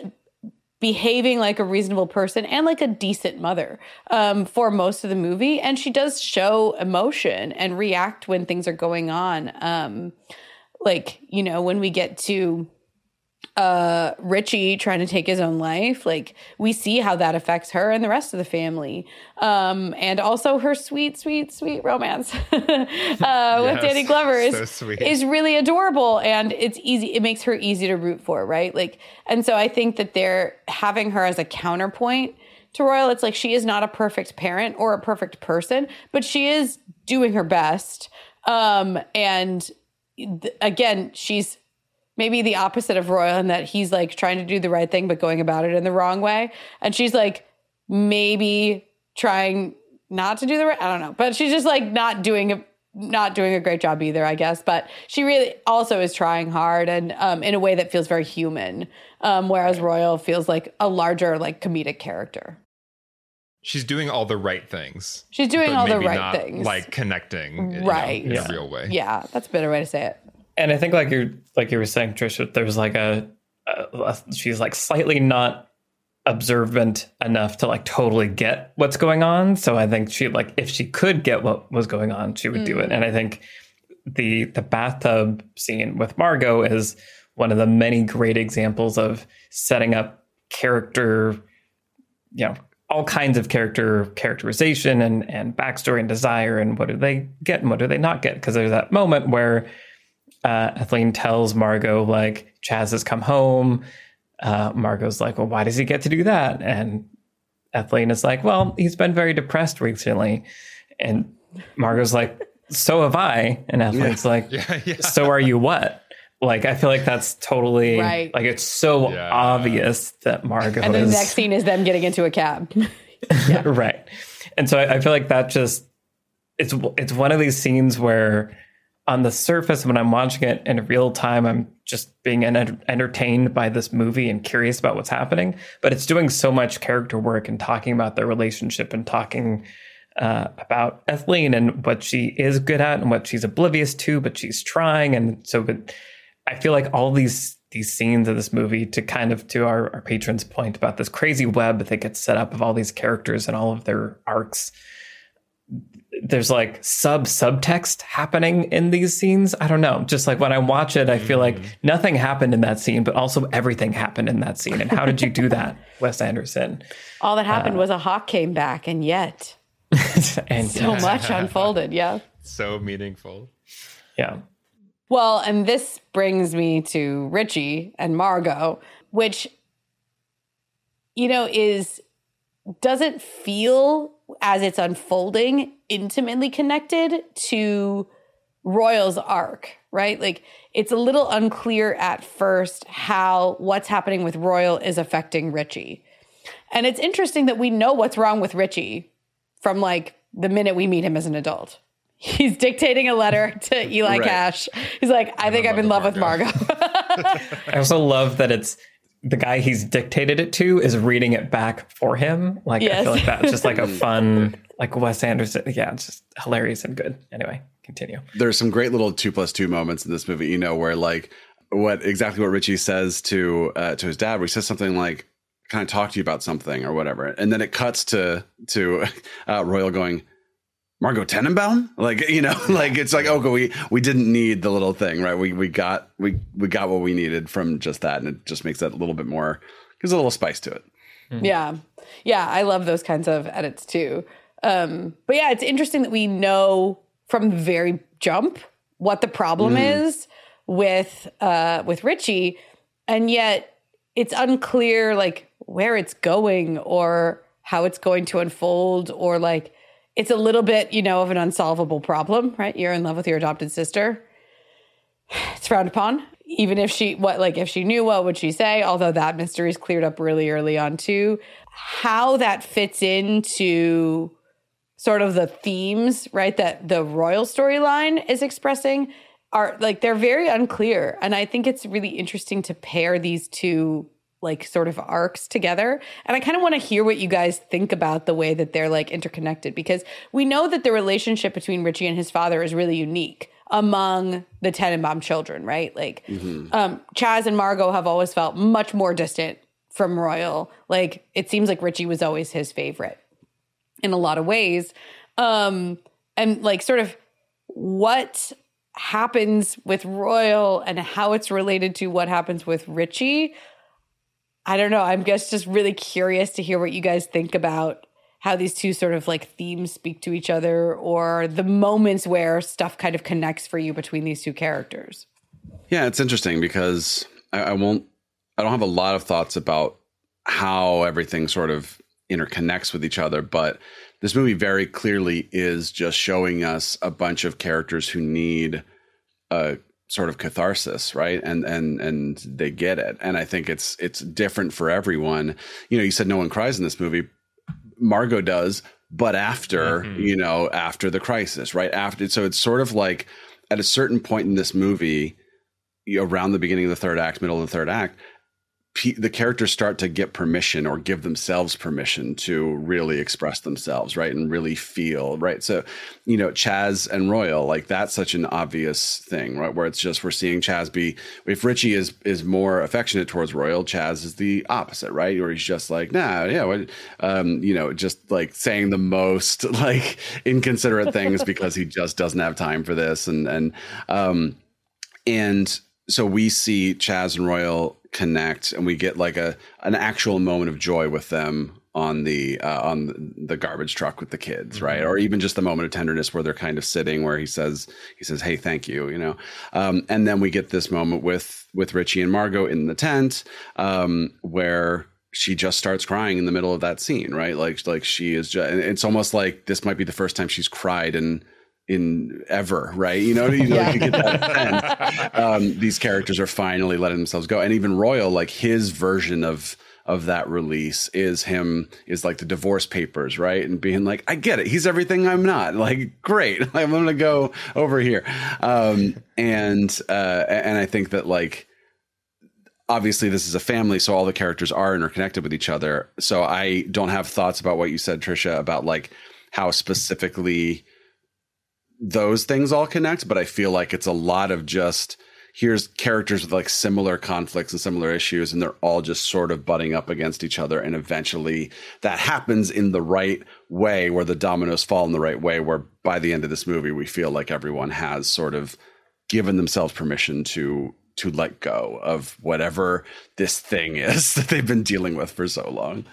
behaving like a reasonable person and like a decent mother um, for most of the movie. And she does show emotion and react when things are going on. Um, like, you know, when we get to uh Richie trying to take his own life. Like we see how that affects her and the rest of the family. Um and also her sweet sweet sweet romance uh with Danny Glover is so is really adorable and it's easy it makes her easy to root for right? Like and so i think that they're having her as a counterpoint to royal. It's like she is not a perfect parent or a perfect person but she is doing her best. Um and th- again she's maybe the opposite of royal in that he's like trying to do the right thing but going about it in the wrong way and she's like maybe trying not to do the right i don't know but she's just like not doing a not doing a great job either i guess but she really also is trying hard and um, in a way that feels very human um, whereas royal feels like a larger like comedic character She's doing all the right things. she's doing all the right not, things Like connecting you know, Right. in Yeah. a real way. yeah that's a better way to say it and I think like you like you were saying, Trisha, there's like a, a, a- she's like slightly not observant enough to like totally get what's going on. So I think she like if she could get what was going on, she would do it. Mm. And I think the the bathtub scene with Margot is one of the many great examples of setting up character, you know, all kinds of character characterization and and backstory and desire and what do they get and what do they not get because there's that moment where uh, Etheline tells Margot like Chaz has come home. Uh, Margot's like, well, why does he get to do that? And Etheline is like, well, he's been very depressed recently. And Margot's like, so have I. And Etheline's like, Yeah, yeah. so are you what? Like, I feel like that's totally Right. like it's so Yeah. obvious that Margot and then is the next scene is them getting into a cab right. And so I, I feel like that just it's it's one of these scenes where on the surface when I'm watching it in real time, I'm just being enter- entertained by this movie and curious about what's happening. But it's doing so much character work and talking about their relationship and talking uh, about Etheline and what she is good at and what she's oblivious to, but she's trying. And so, but I feel like all these these scenes of this movie to kind of to our, our patrons point about this crazy web that gets set up of all these characters and all of their arcs there's like sub subtext happening in these scenes. I don't know. Just like when i watch it i feel like nothing happened in that scene but also everything happened in that scene. And how did you do that wes anderson? All that Uh, happened was a hawk came back and yet and so much unfolded yeah. So meaningful. yeah. Well, and this brings me to Richie and Margot, which, you know, is doesn't feel as it's unfolding intimately connected to Royal's arc, right? Like it's a little unclear at first how what's happening with Royal is affecting Richie. And it's interesting that we know what's wrong with Richie from like the minute we meet him as an adult. He's dictating a letter to Eli Right. Cash. He's like, I think I'm in love with Margot. i also love that it's the guy he's dictated it to is reading it back for him. Like i feel like that's just like a fun like wes anderson yeah it's just hilarious and good. Anyway continue. There's some great little two plus two moments in this movie, you know, where like what exactly what Richie says to uh, to his dad, where he says something like, "Can I talk to you about something?" or whatever, and then it cuts to to uh, Royal going, Margot Tenenbaum? Like, you know, like it's like, okay, we we didn't need the little thing, right? We we got we we got what we needed from just that, and it just makes that a little bit more gives a little spice to it. Mm-hmm. Yeah. Yeah, I love those kinds of edits too. Um, but yeah, it's interesting that we know from the very jump what the problem mm. is with uh with Richie, and yet it's unclear like where it's going or how it's going to unfold or like it's a little bit, you know, of an unsolvable problem, right? You're in love with your adopted sister. It's frowned upon. Even if she what like if she knew what would she say? Although that mystery is cleared up really early on too. How that fits into sort of the themes, right, that the royal storyline is expressing are like they're very unclear. And I think it's really interesting to pair these two like sort of arcs together. And I kind of want to hear what you guys think about the way that they're like interconnected because we know that the relationship between Richie and his father is really unique among the Tenenbaum children, right? Like mm-hmm. um, Chaz and Margot have always felt much more distant from Royal. Like it seems like Richie was always his favorite in a lot of ways. Um, and like sort of what happens with Royal and how it's related to what happens with Richie I don't know. I'm just just really curious to hear what you guys think about how these two sort of like themes speak to each other or the moments where stuff kind of connects for you between these two characters. Yeah, it's interesting because I, I won't I don't have a lot of thoughts about how everything sort of interconnects with each other, but this movie very clearly is just showing us a bunch of characters who need a sort of catharsis right? And and and they get it. And i think it's it's different for everyone. You know you said no one cries in this movie. Margot does but after mm-hmm. you know after the crisis right? After so it's sort of like at a certain point in this movie around the beginning of the third act middle of the third act the characters start to get permission or give themselves permission to really express themselves, right? And really feel, right? So, you know, Chaz and Royal, like that's such an obvious thing, right? Where it's just we're seeing Chaz be if Richie is is more affectionate towards Royal, Chaz is the opposite, right? Or he's just like, nah, yeah, um, you know, just like saying the most like inconsiderate things because he just doesn't have time for this. And and um and so we see Chaz and Royal connect and we get like a an actual moment of joy with them on the uh, on the garbage truck with the kids mm-hmm. right? Or even just the moment of tenderness where they're kind of sitting where he says he says hey thank you you know? Um, and then we get this moment with with richie and margot in the tent um, where she just starts crying in the middle of that scene right? Like like she is just it's almost like this might be the first time she's cried in in ever, right? You know, you, know, yeah. you get that um, these characters are finally letting themselves go, and even Royal, like his version of of that release is him is like the divorce papers, right? And being like, I get it, he's everything I'm not. Like, great, I'm gonna go over here, um, and uh, and I think that like obviously this is a family so all the characters are interconnected with each other so i don't have thoughts about what you said trisha about like how specifically those things all connect, but I feel like it's a lot of just here's characters with like similar conflicts and similar issues, and they're all just sort of butting up against each other. And eventually that happens in the right way where the dominoes fall in the right way, where by the end of this movie, we feel like everyone has sort of given themselves permission to to let go of whatever this thing is that they've been dealing with for so long.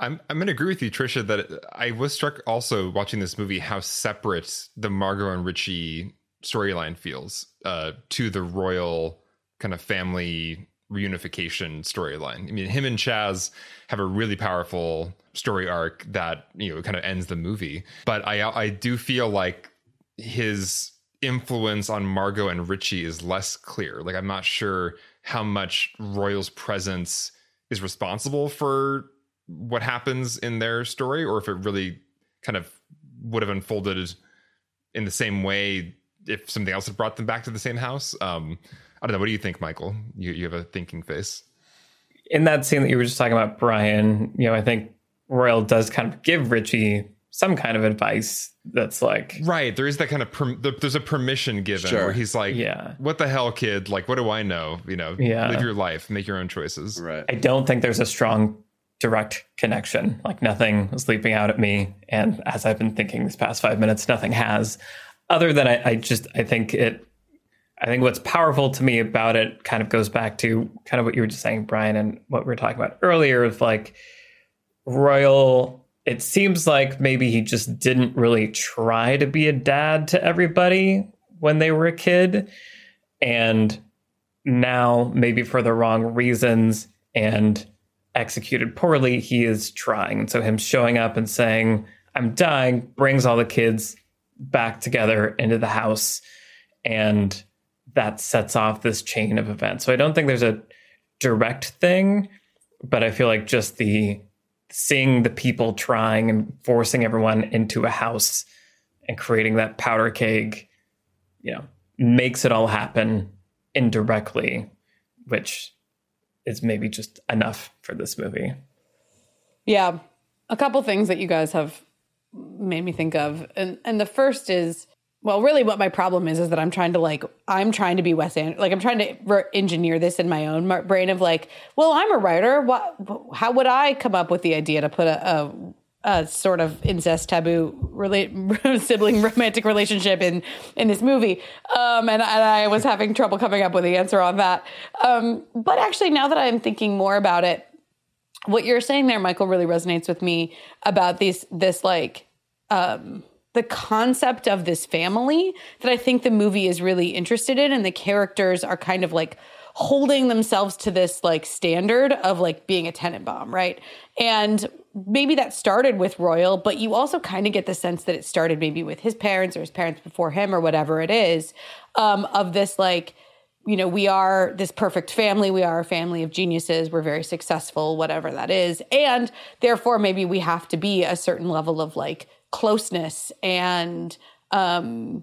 I'm I'm gonna agree with you, Trisha, that I was struck also watching this movie how separate the Margot and Richie storyline feels uh, to the royal kind of family reunification storyline. I mean, him and Chaz have a really powerful story arc that you know kind of ends the movie, but I I do feel like his influence on Margot and Richie is less clear. Like I'm not sure how much Royal's presence is responsible for what happens in their story or if it really kind of would have unfolded in the same way if something else had brought them back to the same house. Um, I don't know. What do you think, Michael? You, you have a thinking face. In that scene that you were just talking about, Brian, you know, I think Royal does kind of give Richie some kind of advice that's like right there is that kind of per, there's a permission given sure. where he's like yeah what the hell kid like what do i know you know yeah live your life make your own choices right i don't think there's a strong direct connection. Like nothing was leaping out at me. And as I've been thinking these past five minutes, nothing has. Other than I, I just I think it I think what's powerful to me about it kind of goes back to kind of what you were just saying, Brian, and what we were talking about earlier of like Royal. It seems like maybe he just didn't really try to be a dad to everybody when they were a kid. And now, maybe for the wrong reasons and executed poorly, he is trying. And so, him showing up and saying, I'm dying, brings all the kids back together into the house. And that sets off this chain of events. So, I don't think there's a direct thing, but I feel like just the seeing the people trying and forcing everyone into a house and creating that powder keg, you know, makes it all happen indirectly, which is maybe just enough for this movie. Yeah. A couple things that you guys have made me think of. And and the first is well, really what my problem is is that I'm trying to like I'm trying to be Wes Anderson. Like I'm trying to re- engineer this in my own brain of like, well, I'm a writer. What how would I come up with the idea to put a, a a sort of incest taboo sibling romantic relationship in in this movie. Um, and, and, i was having trouble coming up with the answer on that. Um, but actually now that i'm thinking more about it what you're saying there michael really resonates with me about these this like um, the concept of this family that i think the movie is really interested in and the characters are kind of like holding themselves to this like standard of like being a Tenenbaum, right? And maybe that started with Royal, but you also kind of get the sense that it started maybe with his parents or his parents before him or whatever it is, um, of this like, you know, we are this perfect family. We are a family of geniuses. We're very successful, whatever that is. And therefore, maybe we have to be a certain level of like closeness and um,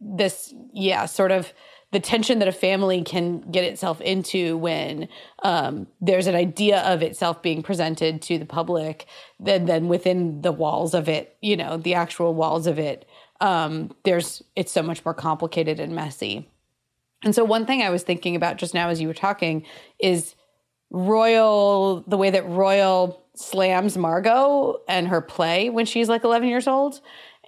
this, yeah, sort of the tension that a family can get itself into when um, there's an idea of itself being presented to the public, then then within the walls of it, you know, the actual walls of it, um, there's it's so much more complicated and messy. And so one thing I was thinking about just now as you were talking is Royal, the way that Royal slams Margot and her play when she's like 11 years old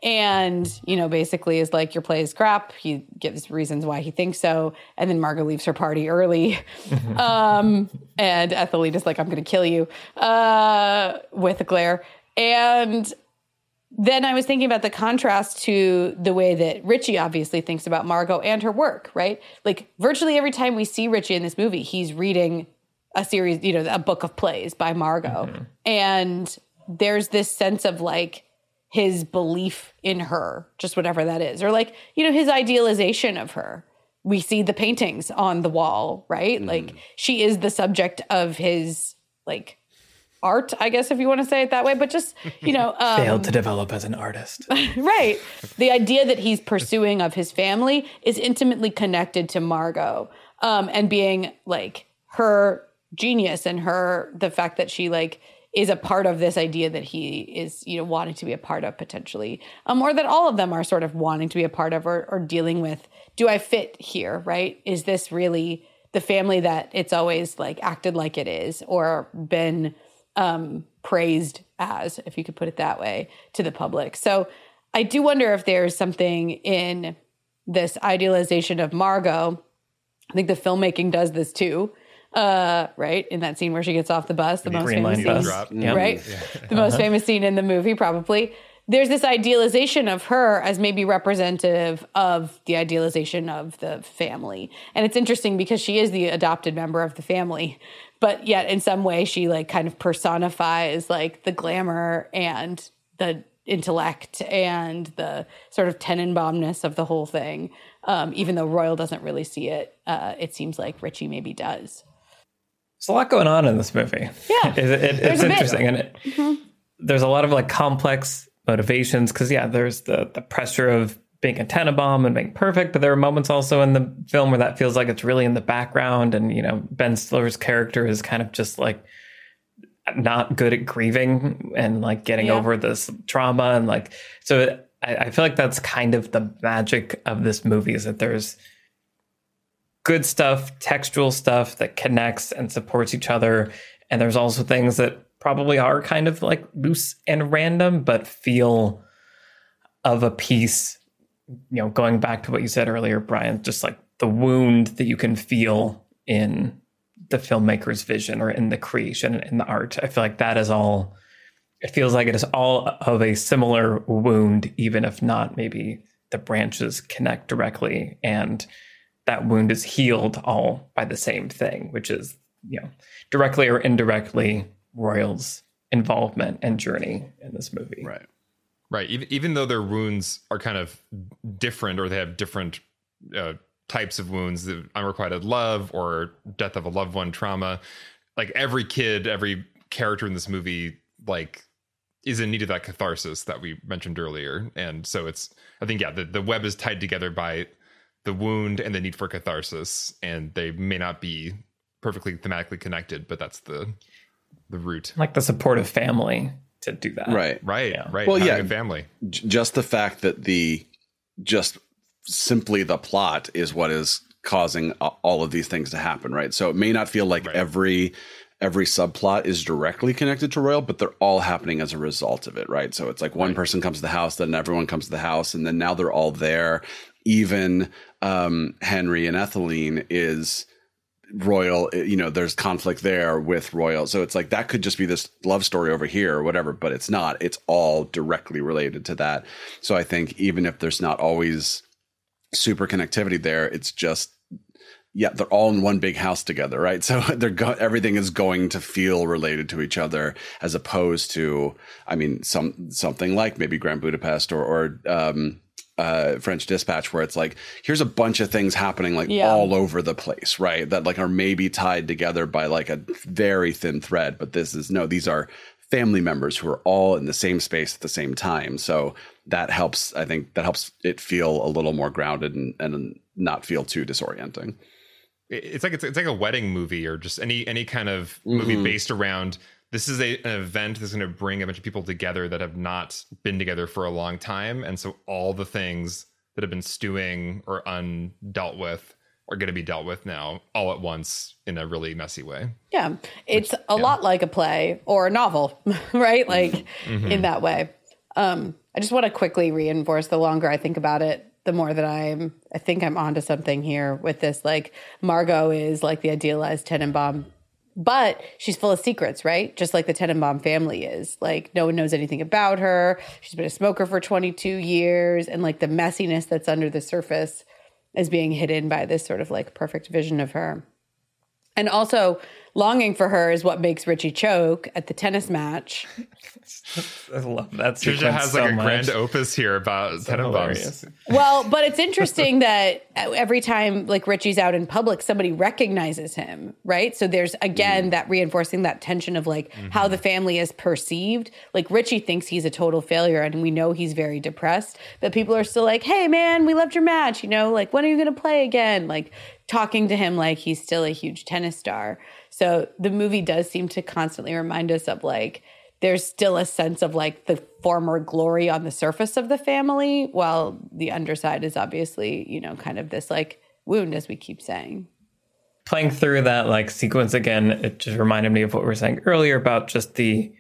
and you know basically is like your play is crap. He gives reasons why he thinks so. And then margot leaves her party early. Um, and ethel is like i'm gonna kill you uh, with a glare. And then i was thinking about the contrast to the way that richie obviously thinks about margot and her work right? Like virtually every time we see richie in this movie he's reading a series you know a book of plays by margot mm-hmm. and there's this sense of like his belief in her, just whatever that is, or like, you know, his idealization of her. We see the paintings on the wall, right? Mm. Like she is the subject of his like art, I guess, if you want to say it that way. But just, you know, um, failed to develop as an artist. right. The idea that he's pursuing of his family is intimately connected to Margot um, and being like her genius and her, the fact that she like is a part of this idea that he is, you know, wanting to be a part of potentially, um, or that all of them are sort of wanting to be a part of or, or dealing with. Do I fit here? Right? Is this really the family that it's always like acted like it is, or been um, praised as, if you could put it that way, to the public? So I do wonder if there's something in this idealization of Margot. I think the filmmaking does this too uh, right in that scene where she gets off the bus, the, most famous scene, right? Yeah. the most uh-huh. famous scene in the movie, probably. There's this idealization of her as maybe representative of the idealization of the family, and it's interesting because she is the adopted member of the family, but yet in some way she like kind of personifies like the glamour and the intellect and the sort of Tenenbaumness of the whole thing. Um, even though Royal doesn't really see it, uh, it seems like Richie maybe does. There's a lot going on in this movie. Yeah, it, it, it's interesting, and it, mm-hmm. there's a lot of like complex motivations because yeah, there's the the pressure of being a Tenenbaum and being perfect, but there are moments also in the film where that feels like it's really in the background, and you know Ben Stiller's character is kind of just like not good at grieving and like getting yeah. over this trauma, and like so. I, I feel like that's kind of the magic of this movie is that there's good stuff, textual stuff that connects and supports each other. And there's also things that probably are kind of like loose and random, but feel of a piece, you know, going back to what you said earlier, Brian, just like the wound that you can feel in the filmmaker's vision or in the creation in the art. I feel like that is all it feels like it is all of a similar wound, even if not maybe the branches connect directly and that wound is healed all by the same thing, which is, you know, directly or indirectly Royal's involvement and journey in this movie. Right. Right. Even, even though their wounds are kind of different or they have different uh, types of wounds, the unrequited love or death of a loved one trauma, like every kid, every character in this movie, like is in need of that catharsis that we mentioned earlier. And so it's, I think, yeah, the, the web is tied together by the wound and the need for catharsis. And they may not be perfectly thematically connected, but that's the, the root. Like the supportive family to do that. Right. Right. Yeah. Right. Well, Having yeah. a family. J- just the fact that the just simply the plot is what is causing all of these things to happen right so it may not feel like Right. every every subplot is directly connected to royal but they're all happening as a result of it right so it's like one person comes to the house then everyone comes to the house and then now they're all there even um henry and etheline is royal you know there's conflict there with royal. So it's like that could just be this love story over here or whatever but it's not. It's all directly related to that. So i think even if there's not always super connectivity there it's just yeah they're all in one big house together right? So they're go- everything is going to feel related to each other as opposed to i mean some something like maybe grand budapest or or um uh, French Dispatch, where it's like, here's a bunch of things happening like Yeah. all over the place, right? That like are maybe tied together by like a very thin thread. But this is no, these are family members who are all in the same space at the same time. So that helps, I think that helps it feel a little more grounded and, and not feel too disorienting. It's like it's, it's like a wedding movie or just any any kind of movie Mhm. based around this is a, an event that's going to bring a bunch of people together that have not been together for a long time and so all the things that have been stewing or undealt with are going to be dealt with now all at once in a really messy way Yeah. It's a lot like a play or a novel, right? Like Mm-hmm. in that way. Um, I just want to quickly reinforce the longer I think about it, the more that I'm I think I'm onto something here with this. Like Margot is like the idealized Tenenbaum, but she's full of secrets, right? Just like the Tenenbaum family is. Like no one knows anything about her. She's been a smoker for 22 years, and like the messiness that's under the surface is being hidden by this sort of like perfect vision of her. And also, longing for her is what makes Richie choke at the tennis match. I love that Trisha has so like a much. grand opus here about So Tenenbaums. hilarious. Well, but it's interesting that every time like Richie's out in public, somebody recognizes him, right? So there's again mm. that reinforcing that tension of like mm-hmm. how the family is perceived. Like Richie thinks he's a total failure, and we know he's very depressed, but people are still like, "Hey, man, we loved your match. You know, like when are you going to play again?" Like talking to him like he's still a huge tennis star. So the movie does seem to constantly remind us of like there's still a sense of like the former glory on the surface of the family, while the underside is obviously, you know, kind of this like wound, as we keep saying. playing through that like sequence again, it just reminded me of what we were saying earlier about just the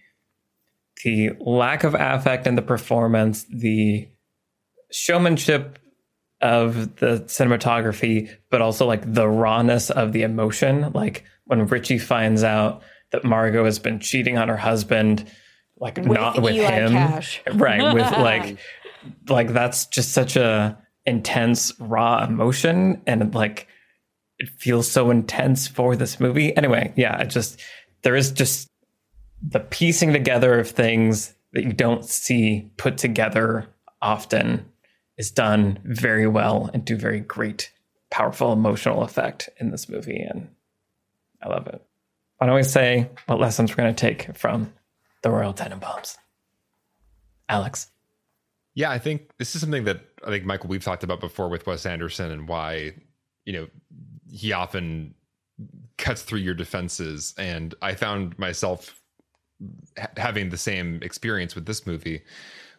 the lack of affect in the performance, the showmanship of the cinematography, but also like the rawness of the emotion. Like when Richie finds out that Margot has been cheating on her husband, like not with Eli him, Cash. right? With like, like that's just such a intense, raw emotion, and like it feels so intense for this movie. Anyway, yeah, it just there is just the piecing together of things that you don't see put together often is done very well and do very great, powerful emotional effect in this movie, and I love it. Why don't we say what lessons we're going to take from the Royal Tenenbaums? Alex. Yeah, I think this is something that I think Michael we've talked about before with Wes Anderson and why you know he often cuts through your defenses, and I found myself ha- having the same experience with this movie,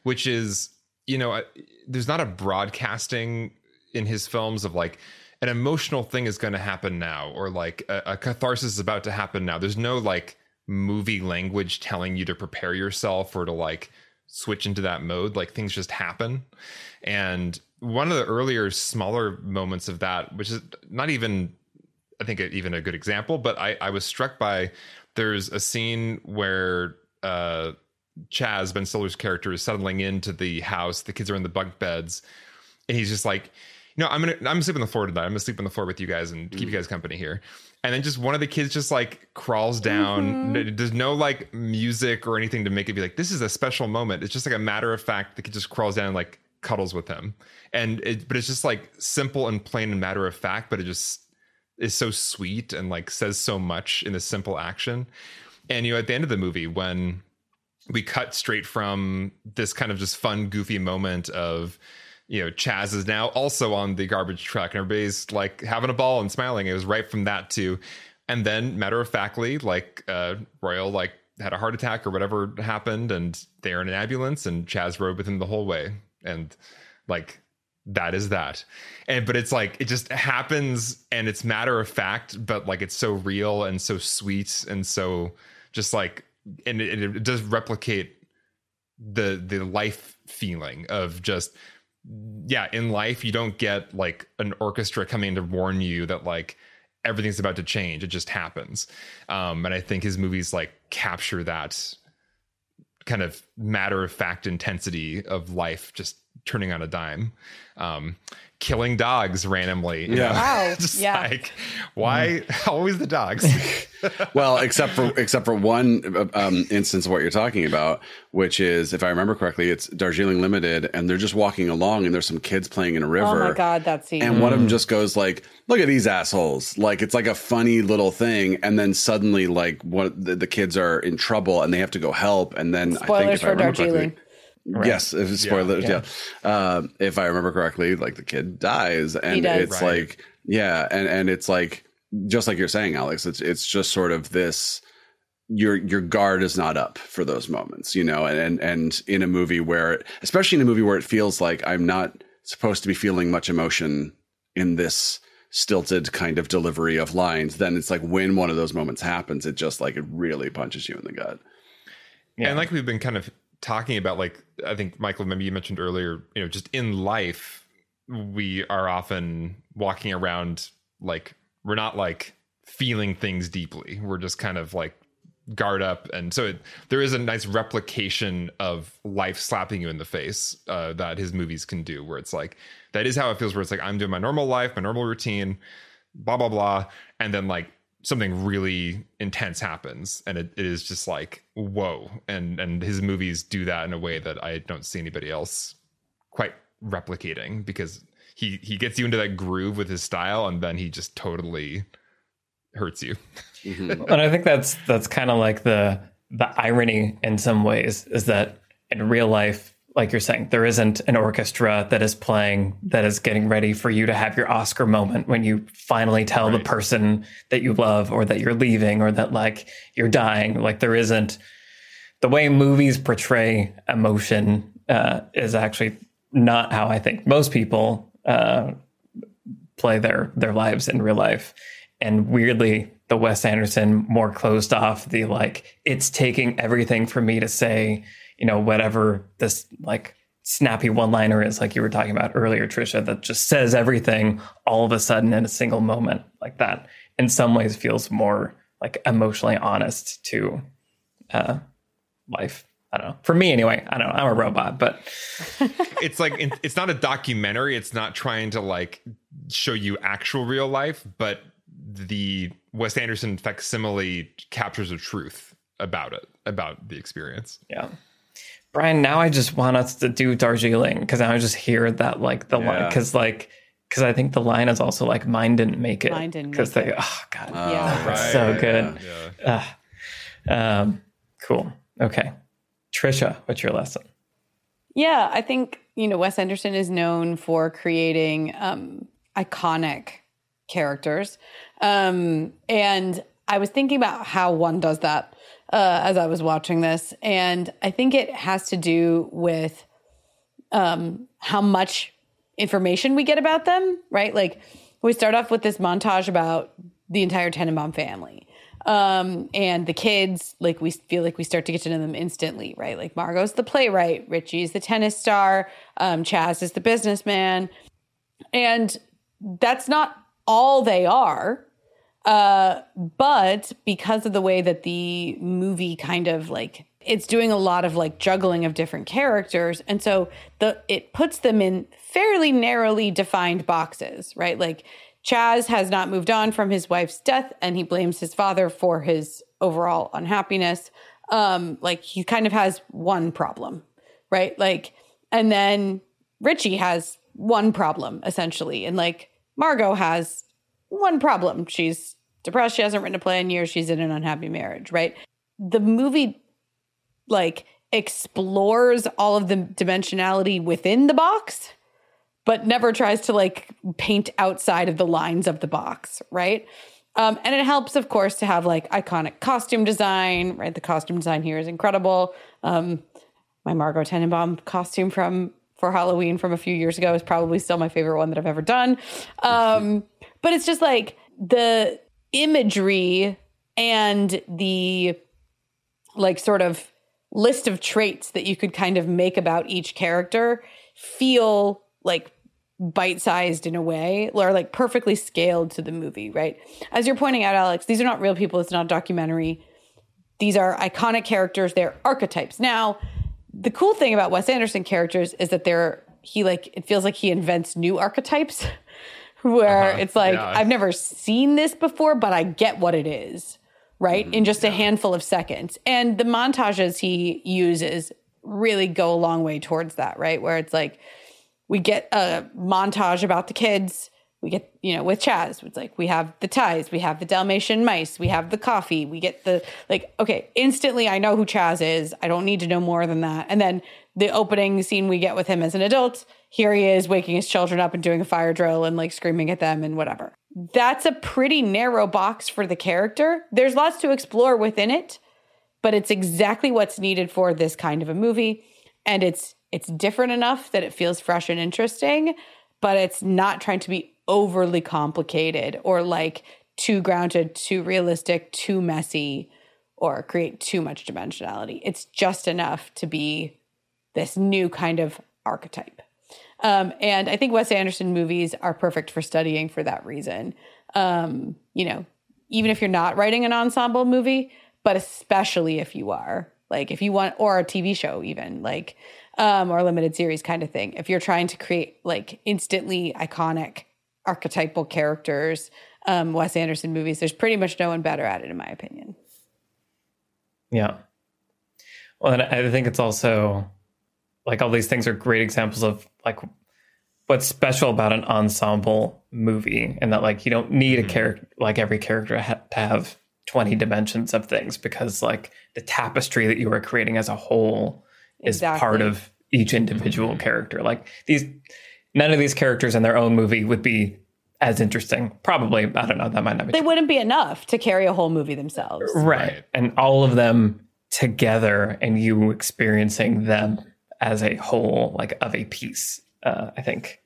which is you know I, there's not a broadcasting in his films of like an emotional thing is going to happen now or like a, a catharsis is about to happen now. There's no like movie language telling you to prepare yourself or to like switch into that mode. Like things just happen. And one of the earlier, smaller moments of that, which is not even, I think, even a good example, but I, I was struck by there's a scene where uh, Chaz, Ben Stiller's character, is settling into the house. The kids are in the bunk beds. And he's just like, no, I'm gonna I'm sleeping on the floor tonight. I'm gonna sleep on the floor with you guys and keep you mm. guys company here. And then just one of the kids just like crawls down. Mm-hmm. There's no like music or anything to make it be like this is a special moment. It's just like a matter of fact. The kid just crawls down and like cuddles with him, and it, but it's just like simple and plain and matter of fact. But it just is so sweet and like says so much in this simple action. And you know, at the end of the movie when we cut straight from this kind of just fun, goofy moment of you know, Chaz is now also on the garbage truck and everybody's like having a ball and smiling. It was right from that to, and then matter of factly, like uh, Royal like had a heart attack or whatever happened, and they're in an ambulance, and Chaz rode with him the whole way, and like that is that, and but it's like it just happens, and it's matter of fact, but like it's so real and so sweet and so just like, and it, it does replicate the the life feeling of just yeah, in life you don't get like an orchestra coming to warn you that like everything's about to change. It just happens. Um, and I think his movies like capture that kind of matter of fact intensity of life just turning on a dime. Um, killing dogs randomly. Yeah. Wow. just Yeah. like why always the dogs? well, except for except for one um, instance of what you're talking about, which is, if I remember correctly, it's Darjeeling Limited, and they're just walking along, and there's some kids playing in a river. Oh my god, that scene. And one of them just goes like, "Look at these assholes!" Like it's like a funny little thing, and then suddenly, like, what the, the kids are in trouble, and they have to go help, and then I think Spoilers if I for remember correctly- Darjeeling. Yes, if it's spoilers. Yeah, Um, if I remember correctly, like the kid dies, and does. it's Right. like, yeah, and and it's like just like you're saying, Alex. It's it's just sort of this. Your your guard is not up for those moments, you know, and and, and in a movie where, especially in a movie where it feels like I'm not supposed to be feeling much emotion in this stilted kind of delivery of lines, then it's like when one of those moments happens, it just like it really punches you in the gut. Yeah. And like we've been kind of talking about, like I think Michael, maybe you mentioned earlier, you know, just in life, we are often walking around like we're not like feeling things deeply. We're just kind of like guard up, and so it, there is a nice replication of life slapping you in the face uh, that his movies can do, where it's like that is how it feels. Where it's like I'm doing my normal life, my normal routine, blah blah blah, and then like something really intense happens and it, it is just like whoa. And and his movies do that in a way that i don't see anybody else quite replicating because he he gets you into that groove with his style and then he just totally hurts you. Mm-hmm. And I think that's that's kind of like the the irony in some ways is that in real life, like you're saying, there isn't an orchestra that is playing that is getting ready for you to have your Oscar moment when you finally tell the person that you love or that you're leaving or that like you're dying. Like there isn't the way movies portray emotion uh, is actually not how I think most people uh, play their their lives in real life. And weirdly, the Wes Anderson more closed off the like it's taking everything for me to say, you know, whatever this like snappy one liner is, like you were talking about earlier, Trisha, that just says everything all of a sudden in a single moment like that. In some ways, feels more like emotionally honest to uh, life. I don't know. For me, anyway, I don't know. I'm a robot, but it's like it's not a documentary it's not trying to like show you actual real life but the wes anderson facsimile captures the truth about it about the experience Yeah. Brian, now I just want us to do Darjeeling because I just hear that like the line because like because I think the line is also like mine didn't make it. Mine didn't because make they it. oh god Oh, Yeah. that's so good. yeah Um, cool. Okay, Trisha, what's your lesson? Yeah, I think you know Wes Anderson is known for creating um, iconic characters, um, and I was thinking about how one does that uh, as I was watching this, and I think it has to do with um, how much information we get about them. Right, like we start off with this montage about the entire Tenenbaum family. Um, and the kids, like we feel like we start to get to know them instantly, right? Like Margot's the playwright, Richie's the tennis star, um, Chaz is the businessman. And that's not all they are. Uh, but because of the way that the movie kind of like it's doing a lot of like juggling of different characters and so the it puts them in fairly narrowly defined boxes right? Like chaz has not moved on from his wife's death and he blames his father for his overall unhappiness. Um like he kind of has one problem right? Like and then richie has one problem essentially and like margot has one problem. She's depressed she hasn't written a play in years she's in an unhappy marriage right? The movie like explores all of the dimensionality within the box but never tries to like paint outside of the lines of the box right? Um, and it helps of course to have like iconic costume design right? The costume design here is incredible. Um, my margot tenenbaum costume from for halloween from a few years ago is probably still my favorite one that i've ever done. Um, but it's just like the imagery and the like sort of list of traits that you could kind of make about each character feel like bite sized in a way or like perfectly scaled to the movie, right? As you're pointing out, Alex, these are not real people. It's not a documentary. These are iconic characters. They're archetypes. Now, the cool thing about Wes Anderson characters is that they're, he like, it feels like he invents new archetypes where uh-huh. it's like, yeah. I've never seen this before, but I get what it is right? Mm-hmm. In just yeah. a handful of seconds. And the montages he uses really go a long way towards that, right? Where it's like we get a montage about the kids. We get, you know, with Chaz, it's like we have the ties, we have the Dalmatian mice, we have the coffee, we get the, like, okay, instantly I know who Chaz is. I don't need to know more than that. And then the opening scene we get with him as an adult, here he is waking his children up and doing a fire drill and like screaming at them and whatever that's a pretty narrow box for the character. There's lots to explore within it, but it's exactly what's needed for this kind of a movie and it's it's different enough that it feels fresh and interesting, but it's not trying to be overly complicated or like too grounded, too realistic, too messy or create too much dimensionality. It's just enough to be this new kind of archetype. Um, and I think Wes Anderson movies are perfect for studying for that reason. Um, you know, even if you're not writing an ensemble movie, but especially if you are, like if you want, or a TV show, even like, um, or limited series kind of thing. If you're trying to create like instantly iconic archetypal characters, um, Wes Anderson movies, there's pretty much no one better at it, in my opinion. Yeah. Well, and I think it's also like all these things are great examples of like what's special about an ensemble movie and that like you don't need a mm-hmm. character like every character ha- to have 20 dimensions of things because like the tapestry that you are creating as a whole is exactly. part of each individual mm-hmm. character like these none of these characters in their own movie would be as interesting probably i don't know that might not be they true. wouldn't be enough to carry a whole movie themselves right. right and all of them together and you experiencing them as a whole, like of a piece, uh, I think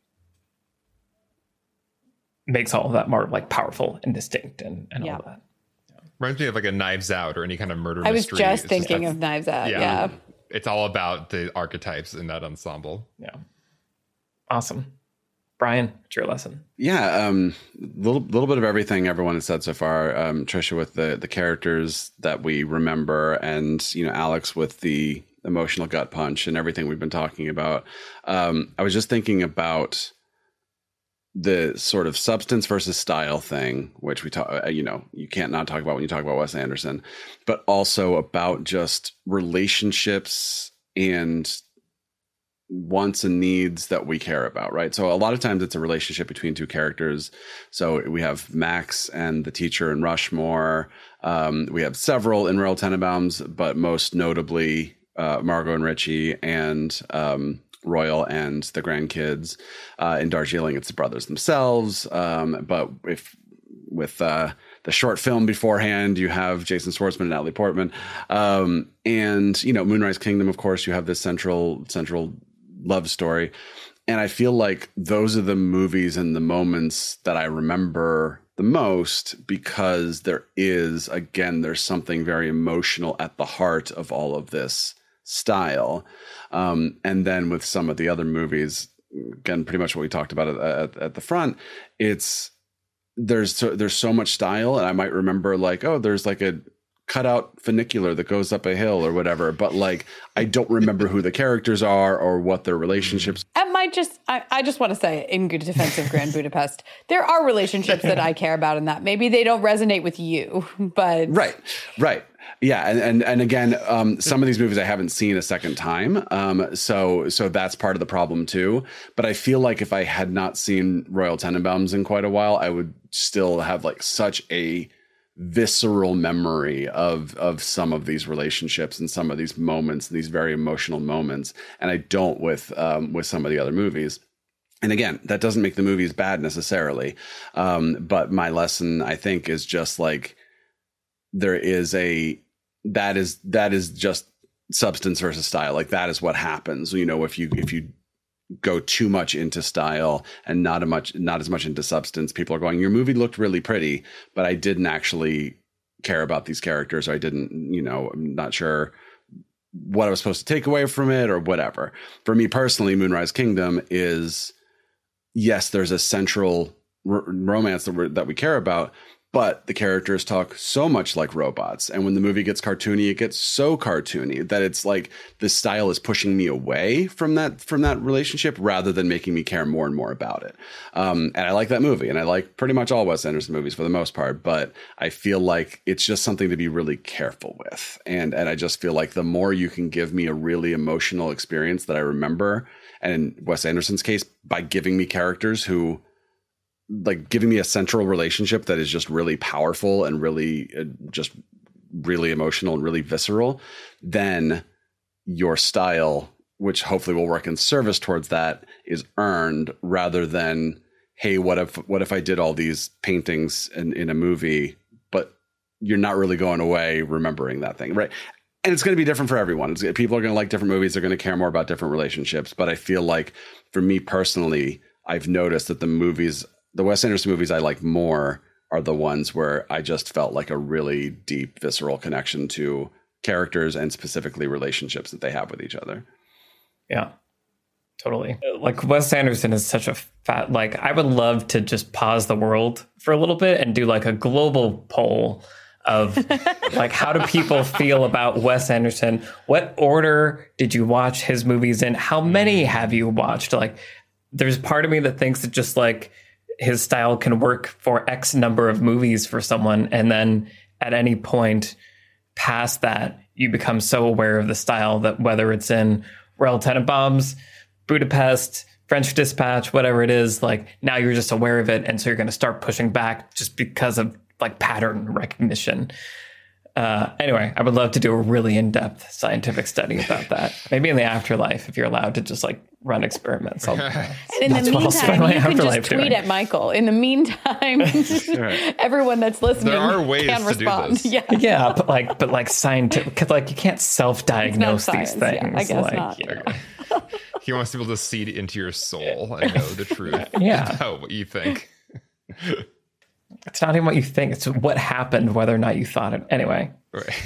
makes all of that more like powerful and distinct and, and yeah. all that. Yeah. Reminds me of like a Knives Out or any kind of murder. I was mystery. just it's thinking just, of Knives Out. Yeah, yeah, it's all about the archetypes in that ensemble. Yeah, awesome. Brian, what's your lesson? Yeah, um, little little bit of everything everyone has said so far. Um, Trisha with the the characters that we remember, and you know Alex with the emotional gut punch and everything we've been talking about. Um, I was just thinking about the sort of substance versus style thing, which we talk, uh, you know, you can't not talk about when you talk about Wes Anderson, but also about just relationships and wants and needs that we care about, right? So a lot of times it's a relationship between two characters. So we have Max and the teacher in Rushmore. Um, we have several in Royal Tenenbaums, but most notably uh, Margot and Richie and um, Royal and the grandkids. Uh, in Darjeeling, it's the brothers themselves. Um, but if with uh, the short film beforehand, you have Jason Schwartzman and Natalie Portman, um, and you know Moonrise Kingdom. Of course, you have this central central love story, and I feel like those are the movies and the moments that I remember the most because there is again there's something very emotional at the heart of all of this style. Um, and then with some of the other movies again pretty much what we talked about at, at, at the front it's there's so, there's so much style and i might remember like oh there's like a cutout funicular that goes up a hill or whatever but like i don't remember who the characters are or what their relationships might just, I, I just want to say, in good defense of Grand Budapest, there are relationships that I care about in that. Maybe they don't resonate with you, but right right yeah and and, and again um, some of these movies i haven't seen a second time um, so so that's part of the problem too but i feel like if i had not seen royal tenenbaums in quite a while i would still have like such a visceral memory of of some of these relationships and some of these moments these very emotional moments. And i don't with um, with some of the other movies. And again that doesn't make the movies bad necessarily. Um, but my lesson i think is just like there is a that is that is just substance versus style. Like that is what happens you know if you if you go too much into style and not a much not as much into substance. People are going your movie looked really pretty but i didn't actually care about these characters. Or i didn't you know i'm not sure what i was supposed to take away from it or whatever. For me personally moonrise kingdom is yes there's a central r- romance that, that we care about but the characters talk so much like robots and when the movie gets cartoony it gets so cartoony that it's like the style is pushing me away from that from that relationship rather than making me care more and more about it. Um, and i like that movie and i like pretty much all wes anderson movies for the most part but i feel like it's just something to be really careful with. And and i just feel like the more you can give me a really emotional experience that i remember and in wes anderson's case by giving me characters who like giving me a central relationship that is just really powerful and really uh, just really emotional and really visceral then your style which hopefully will work in service towards that is earned rather than hey what if what if i did all these paintings in, in a movie but you're not really going away remembering that thing right? And it's going to be different for everyone. It's, people are going to like different movies they're going to care more about different relationships but i feel like for me personally i've noticed that the movies the Wes Anderson movies I like more are the ones where I just felt like a really deep, visceral connection to characters and specifically relationships that they have with each other. Yeah, totally. Like Wes Anderson is such a fat. Like I would love to just pause the world for a little bit and do like a global poll of like how do people feel about Wes Anderson? What order did you watch his movies in? How many mm. have you watched? Like, there's part of me that thinks that just like his style can work for X number of movies for someone, and then at any point past that, you become so aware of the style that whether it's in Royal Tenenbaums, Budapest, French Dispatch, whatever it is, like now you're just aware of it, and so you're going to start pushing back just because of like pattern recognition. Uh, anyway, I would love to do a really in-depth scientific study about that. Maybe in the afterlife, if you're allowed to just like run experiments. I'll, And in the That's what I'll spend meantime, you can just tweet doing. at Michael. In the meantime, everyone that's listening There are ways can to do respond. this. Yeah. yeah, but like, but like scientific, cause like you can't self-diagnose these science, yeah, things. I guess like, not. you know. He wants people to see into your soul and know the truth Yeah. about what you think. It's not even what you think; it's what happened, whether or not you thought it. Anyway, Right.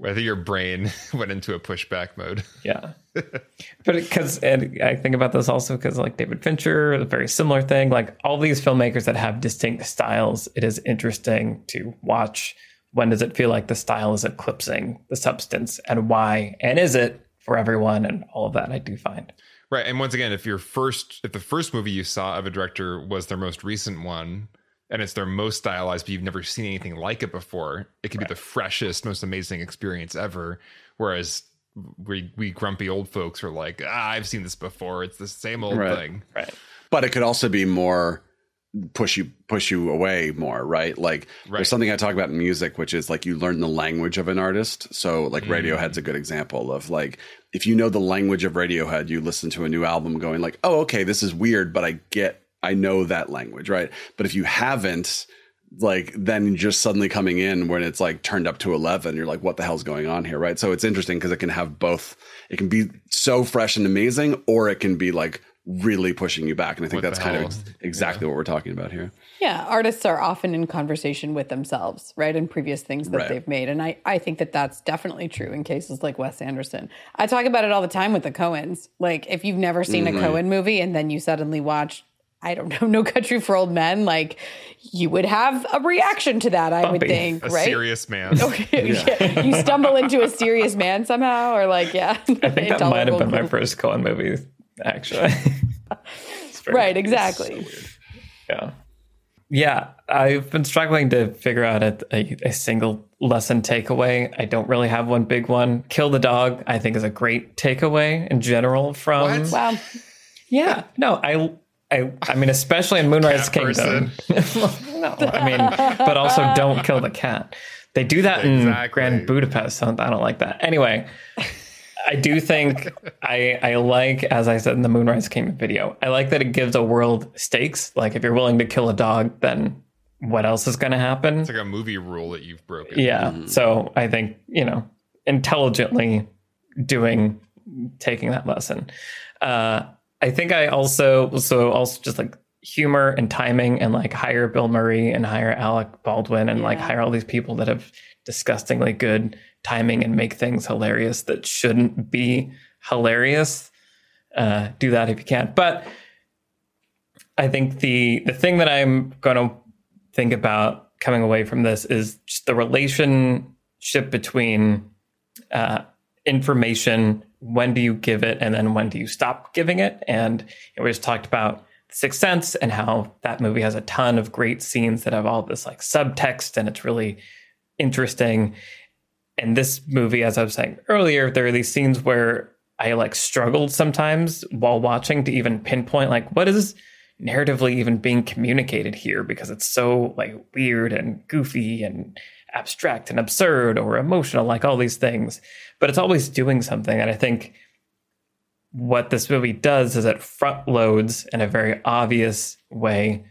Whether your brain went into a pushback mode. yeah. but because, and I think about this also because, like David Fincher, a very similar thing. Like all these filmmakers that have distinct styles, it is interesting to watch. When does it feel like the style is eclipsing the substance, and why? And is it for everyone? And all of that, I do find. Right. And once again, if your first if the first movie you saw of a director was their most recent one and it's their most stylized, but you've never seen anything like it before, it could be the freshest, most amazing experience ever. Whereas we we grumpy old folks are like, ah, I've seen this before. It's the same old Right. thing. Right. but it could also be more push you push you away more right like Right. there's something i talk about in music which is like you learn the language of an artist so like Mm. radiohead's a good example of like if you know the language of radiohead you listen to a new album going like oh okay this is weird but i get i know that language right but if you haven't like then just suddenly coming in when it's like turned up to 11 you're like what the hell's going on here right so it's interesting because it can have both it can be so fresh and amazing or it can be like really pushing you back. And I think What that's the kind of hell? ex- exactly what we're talking about here. Yeah, artists are often in conversation with themselves, right? And previous things that Right. they've made. And I, I think that that's definitely true in cases like Wes Anderson. I talk about it all the time with the Coens. Like, if you've never seen Mm-hmm. a Coen movie and then you suddenly watch, I don't know, No Country for Old Men, like, you would have a reaction to that, I would think, A right? serious man. Yeah. you stumble into a serious man somehow, or like, yeah. I think that might have been my first Coen movie, actually. It's very- Right, exactly. Yeah. Yeah, I've been struggling to figure out a, a, a single lesson takeaway. I don't really have one big one. Kill the dog, I think, is a great takeaway in general from. What? Wow. Yeah, no, I, I, I mean, especially in Moonrise Cat Kingdom. no, I mean, but also don't kill the cat. They do that in Grand Budapest. So I don't like that. Anyway, I do think I I like, as I said in the Moonrise Kingdom video, I like that it gives a world stakes. Like if you're willing to kill a dog, then what else is going to happen? It's like a movie rule that you've broken. Yeah. So I think, you know, intelligently doing, taking that lesson. Uh, I think I also, so also just like humor and timing and like hire Bill Murray and hire Alec Baldwin and like hire all these people that have disgustingly good timing and make things hilarious that shouldn't be hilarious. Uh, do that if you can. But I think the the thing that I'm going to think about coming away from this is just the relationship between uh, information. When do you give it, and then when do you stop giving it? And we just talked about Sixth Sense and how that movie has a ton of great scenes that have all this like subtext, and it's really interesting. And this movie, as I was saying earlier, there are these scenes where I like struggled sometimes while watching to even pinpoint like what is narratively even being communicated here because it's so like weird and goofy and abstract and absurd or emotional like all these things but it's always doing something. And i think what this movie does is it front loads in a very obvious way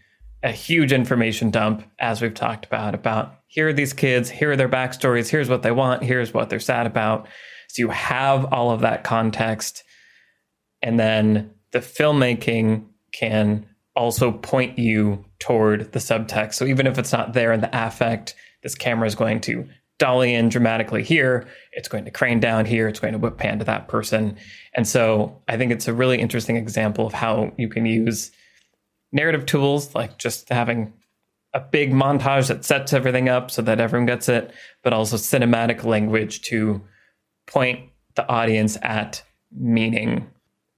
a huge information dump as we've talked about about here are these kids here are their backstories here's what they want here's what they're sad about. So you have all of that context. And then the filmmaking can also point you toward the subtext. So even if it's not there in the affect, this camera is going to dolly in dramatically here. It's going to crane down here. It's going to whip pan to that person. And so I think it's a really interesting example of how you can use narrative tools like just having a big montage that sets everything up so that everyone gets it, but also cinematic language to point the audience at meaning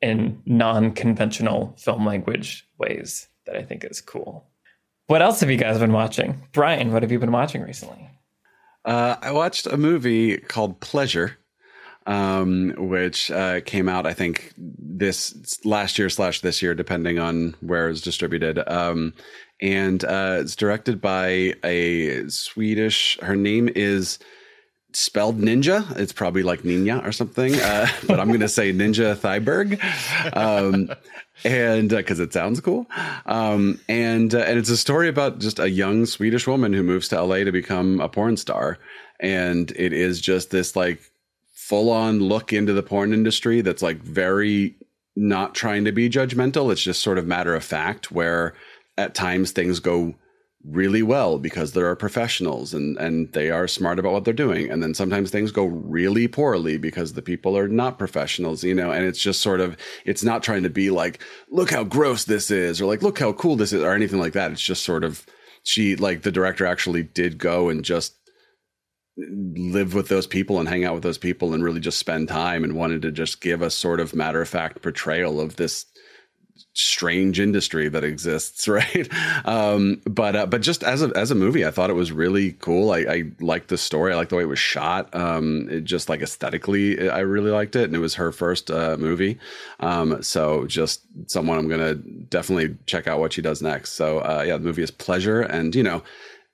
in non-conventional film language ways that I think is cool. What else have you guys been watching? Brian, what have you been watching recently? Uh, I watched a movie called Pleasure, um, which uh, came out, I think, this last year slash this year, depending on where it's distributed. Um, and uh, it's directed by a Swedish. Her name is spelled ninja. It's probably like Ninja or something, uh, but I'm going to say Ninja Thyberg. Um, and because it sounds cool, um, and uh, and it's a story about just a young Swedish woman who moves to LA to become a porn star, and it is just this like full on look into the porn industry that's like very not trying to be judgmental. It's just sort of matter of fact where at times things go really well because there are professionals and and they are smart about what they're doing. And then sometimes things go really poorly because the people are not professionals you know and it's just sort of it's not trying to be like look how gross this is or like look how cool this is or anything like that. It's just sort of she like the director actually did go and just live with those people and hang out with those people and really just spend time and wanted to just give a sort of matter of fact portrayal of this strange industry that exists right? Um but uh, but just as a as a movie i thought it was really cool. I i liked the story. I liked the way it was shot. Um it just like aesthetically i really liked it and it was her first uh movie. Um so just someone i'm gonna definitely check out what she does next. So uh yeah the movie is pleasure and you know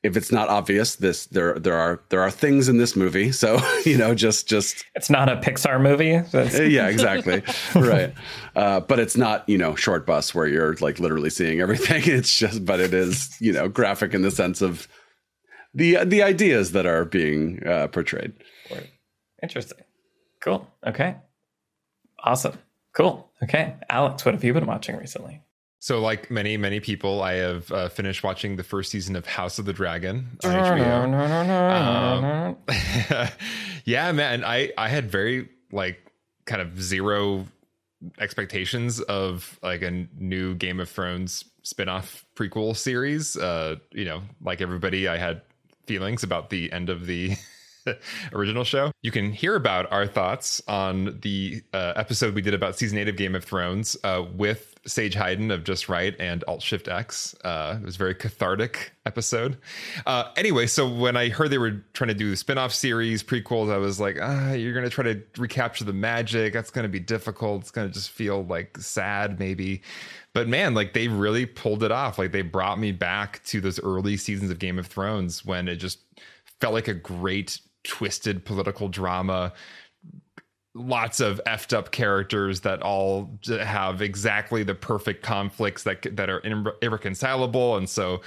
if it's not obvious this there there are there are things in this movie so you know just just It's not a Pixar movie. That's, uh, yeah, exactly. right. Uh, but it's not, you know, short bus where you're like literally seeing everything. It's just, but it is, you know, graphic in the sense of the the ideas that are being uh, portrayed. Interesting. Cool. Okay. Awesome. Cool. Okay, Alex, what have you been watching recently? So, like many, many people, I have uh, finished watching the first season of House of the Dragon on HBO. Um, yeah, man, I I had very like kind of zero expectations of like a new Game of Thrones spin-off prequel series. Uh, you know, like everybody, I had feelings about the end of the original show. You can hear about our thoughts on the uh, episode we did about season eight of Game of Thrones uh, with Sage Hyden of Just Write and Alt Shift X. Uh, it was a very cathartic episode. Uh, anyway, so when I heard they were trying to do spin off series, prequels, I was like, ah, you're going to try to recapture the magic. That's going to be difficult. It's going to just feel like sad, maybe. But man, like they really pulled it off. Like they brought me back to those early seasons of Game of Thrones when it just felt like a great twisted political drama lots of effed up characters that all have exactly the perfect conflicts that that are irreconcilable and so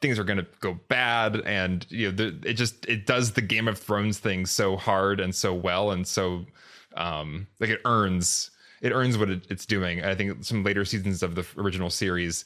things are going to go bad and you know the, it just it does the game of thrones thing so hard and so well and so um like it earns it earns what it, it's doing. I think some later seasons of the original series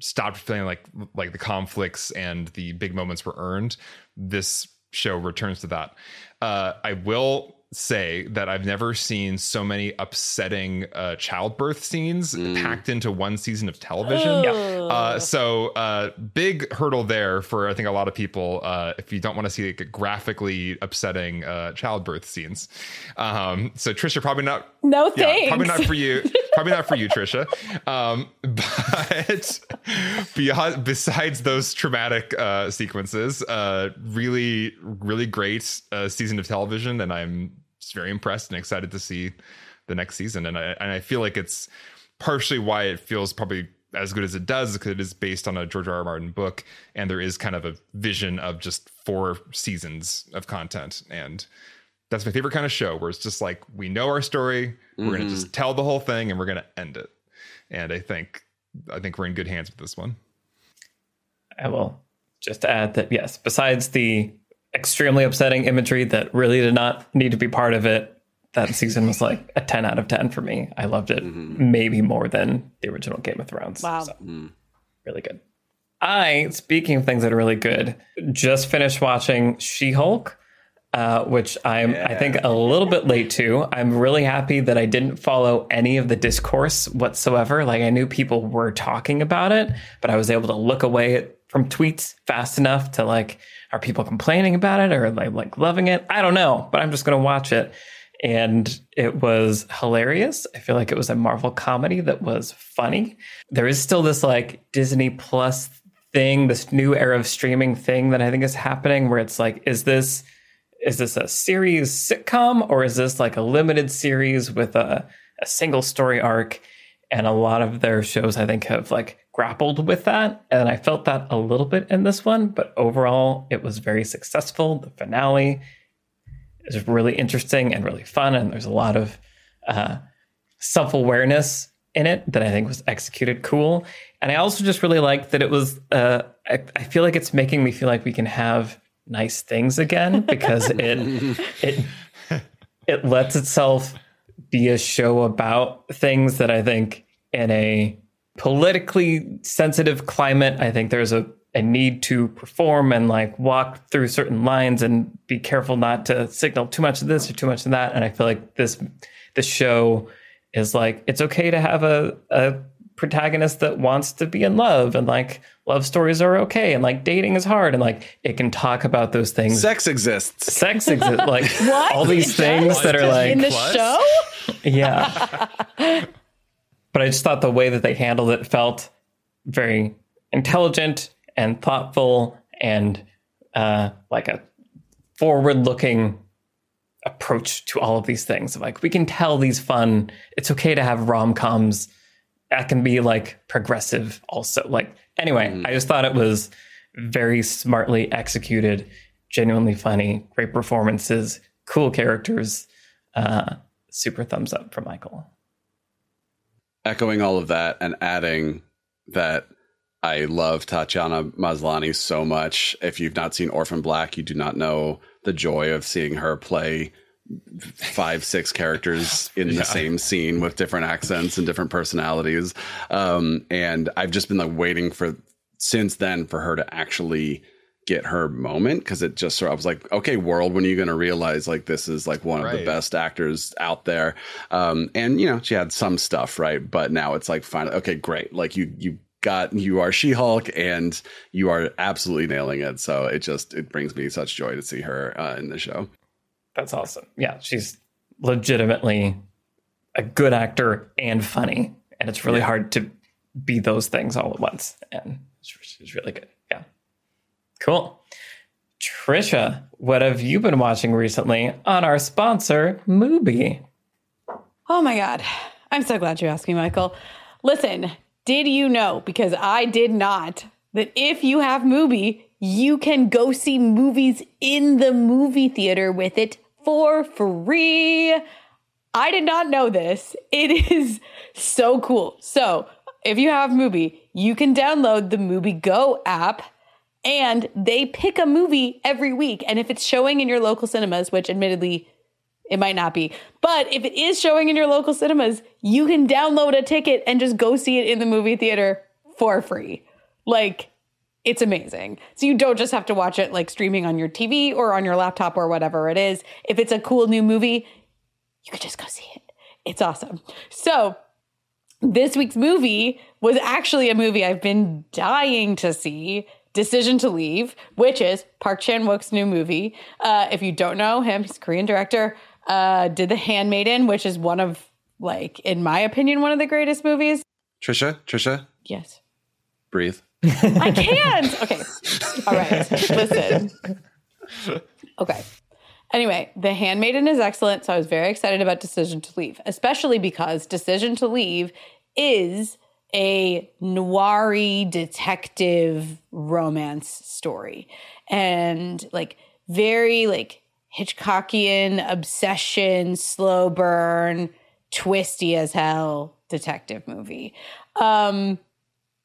stopped feeling like like the conflicts and the big moments were earned. This show returns to that. Uh, I will say that I've never seen so many upsetting uh, childbirth scenes mm. packed into one season of television. Yeah. Uh, so uh, big hurdle there for I think a lot of people uh, if you don't want to see like, graphically upsetting uh, childbirth scenes. Um, so Trisha, probably not. No thanks. Yeah, probably not for you. probably not for you, Trisha. Um, but beyond, besides those traumatic uh, sequences, really, really great season of television, and I'm just very impressed and excited to see the next season. And I and I feel like it's partially why it feels probably as good as it does because it is based on a George R. R. Martin book, and there is kind of a vision of just four seasons of content. And that's my favorite kind of show where it's just like we know our story, mm-hmm. we're gonna just mm-hmm. tell the whole thing, and we're gonna end it. And I think I think we're in good hands with this one. I will just add that yes, besides the extremely upsetting imagery that really did not need to be part of it. That season was like a 10 out of 10 for me. I loved it mm-hmm. maybe more than the original Game of Thrones. Wow. So, mm. Really good. I, speaking of things that are really good, just finished watching She Hulk, uh, which I'm, yeah. I think, a little bit late to. I'm really happy that I didn't follow any of the discourse whatsoever. Like, I knew people were talking about it, but I was able to look away from tweets fast enough to like are people complaining about it or are they like loving it? I don't know, but I'm just going to watch it. And it was hilarious. I feel like it was a Marvel comedy that was funny. There is still this like Disney Plus thing, this new era of streaming thing that I think is happening where it's like, is this is this a series sitcom or is this like a limited series with a, a single story arc? And a lot of their shows, I think, have like grappled with that. And I felt that a little bit in this one, but overall, it was very successful. The finale is really interesting and really fun. And there's a lot of uh, self awareness in it that I think was executed cool. And I also just really liked that it was, uh, I, I feel like it's making me feel like we can have nice things again because it, it, it lets itself be a show about things that I think in a politically sensitive climate, I think there's a, a need to perform and like walk through certain lines and be careful not to signal too much of this or too much of that. And I feel like this this show is like it's okay to have a, a protagonist that wants to be in love and like love stories are okay and like dating is hard and like it can talk about those things. Sex exists. Sex exists. Like all these things that are like in the show. Yeah. but I just thought the way that they handled it felt very intelligent and thoughtful and uh, like a forward looking approach to all of these things. Like we can tell these fun, it's okay to have rom coms that can be like progressive also. Like anyway, mm. I just thought it was very smartly executed, genuinely funny, great performances, cool characters. Uh, super thumbs up for Michael echoing all of that and adding that I love Tatiana Maslany so much. If you've not seen Orphan Black, you do not know the joy of seeing her play five, six characters in the same scene with different accents and different personalities. Um, and I've just been like waiting for since then for her to actually get her moment because it just sort of I was like, okay, world, when are you going to realize like this is like one of the best actors out there? Um, and you know, she had some stuff, right? But now it's like, finally, okay, great. Like you, you got, you are She Hulk and you are absolutely nailing it. So it just, it brings me such joy to see her uh, in the show. That's awesome. Yeah, she's legitimately a good actor and funny, and it's really hard to be those things all at once. And she's really good. Yeah, cool. Trisha, what have you been watching recently on our sponsor, Mubi? Oh my God. I'm so glad you asked me, Michael. Listen, did you know, because I did not, that if you have Mubi, you can go see movies in the movie theater with it for free. I did not know this. It is so cool. So, if you have Mubi, you can download the Mubi Go app and they pick a movie every week. And if it's showing in your local cinemas, which admittedly it might not be, but if it is showing in your local cinemas, you can download a ticket and just go see it in the movie theater for free. Like, it's amazing. So you don't just have to watch it like streaming on your TV or on your laptop or whatever it is. If it's a cool new movie, you could just go see it. It's awesome. So, this week's movie was actually a movie I've been dying to see. Decision to Leave, which is Park Chan Wook's new movie. Uh, if you don't know him, he's a Korean director. Uh, did The Handmaiden, which is one of, like, in my opinion, one of the greatest movies. Trisha, Trisha, Yes, breathe. I can't. Okay. All right. Listen. Okay. Anyway, The Handmaiden is excellent. So I was very excited about Decision to Leave, especially because Decision to Leave is a noir detective romance story. And like very like Hitchcockian obsession, slow burn, twisty as hell detective movie. Um,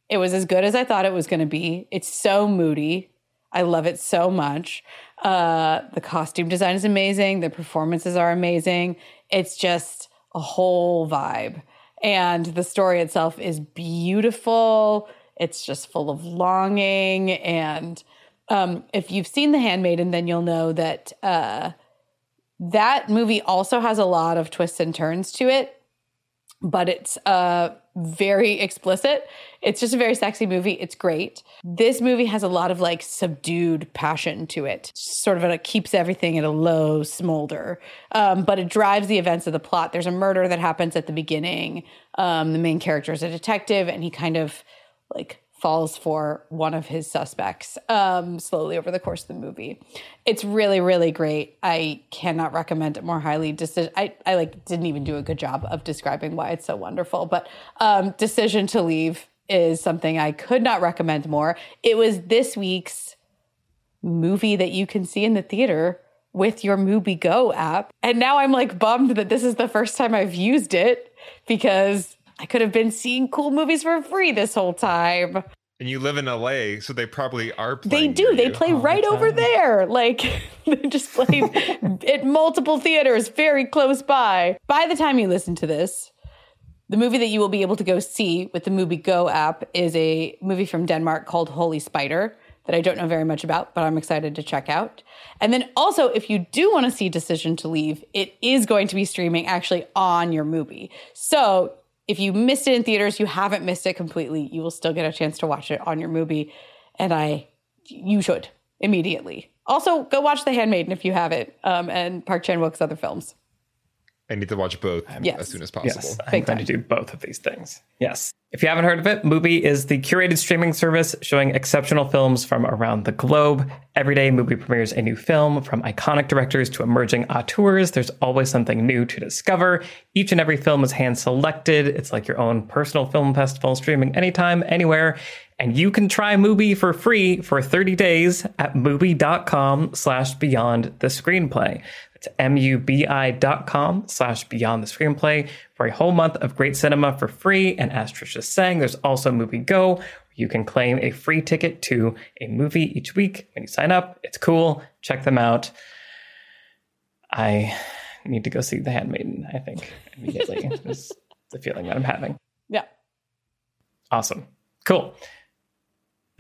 it was as good as I thought it was going to be. It's so moody. I love it so much. Uh, the costume design is amazing. The performances are amazing. It's just a whole vibe. And the story itself is beautiful. It's just full of longing. And um, if you've seen The Handmaiden, then you'll know that uh, that movie also has a lot of twists and turns to it but it's uh very explicit. It's just a very sexy movie. It's great. This movie has a lot of like subdued passion to it. Sort of it keeps everything at a low smolder, um, but it drives the events of the plot. There's a murder that happens at the beginning. Um, the main character is a detective, and he kind of like falls for one of his suspects um, slowly over the course of the movie. It's really, really great. I cannot recommend it more highly. Deci- I, I like didn't even do a good job of describing why it's so wonderful, but um, Decision to Leave is something I could not recommend more. It was this week's movie that you can see in the theater with your Mubi Go app. And now I'm like bummed that this is the first time I've used it because I could have been seeing cool movies for free this whole time. And you live in LA, so they probably are They do. They you. play right over there. Like they just play at multiple theaters very close by. By the time you listen to this, the movie that you will be able to go see with the Mubi Go app is a movie from Denmark called Holy Spider that I don't know very much about, but I'm excited to check out. And then also, if you do want to see Decision to Leave, it is going to be streaming actually on your Mubi. So if you missed it in theaters, you haven't missed it completely. You will still get a chance to watch it on your Mubi. And I, you should immediately. Also, go watch The Handmaiden if you haven't, um, and Park Chan Wook's other films. I need to watch both Yes. as soon as possible. Yes, I'm going to do both of these things. Yes. If you haven't heard of it, Mubi is the curated streaming service showing exceptional films from around the globe. Every day, Mubi premieres a new film from iconic directors to emerging auteurs. There's always something new to discover. Each and every film is hand selected. It's like your own personal film festival streaming anytime, anywhere. And you can try Mubi for free for 30 days at mubi.com slash beyond the screenplay. It's M-U-B-I dot com slash beyond the screenplay for a whole month of great cinema for free. And as Trisha is saying, there's also Mubi Go. Where you can claim a free ticket to a movie each week when you sign up. It's cool. Check them out. I need to go see The Handmaiden. I think immediately is the feeling that I'm having. Yeah. Awesome. Cool.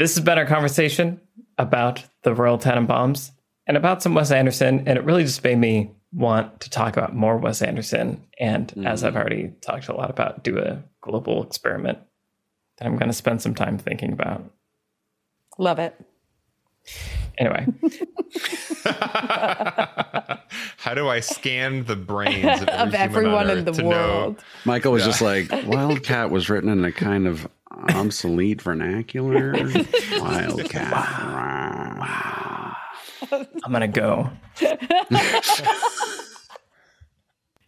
This has been our conversation about the Royal Tenenbaums and about some Wes Anderson, and it really just made me want to talk about more Wes Anderson. And mm-hmm. as I've already talked a lot about, do a global experiment that I'm going to spend some time thinking about. Love it. Anyway. How do I scan the brains of, every of everyone in the world? Know? Michael was yeah. just like, Wildcat was written in a kind of obsolete vernacular. Wildcat. Wow. wow. I'm going to go.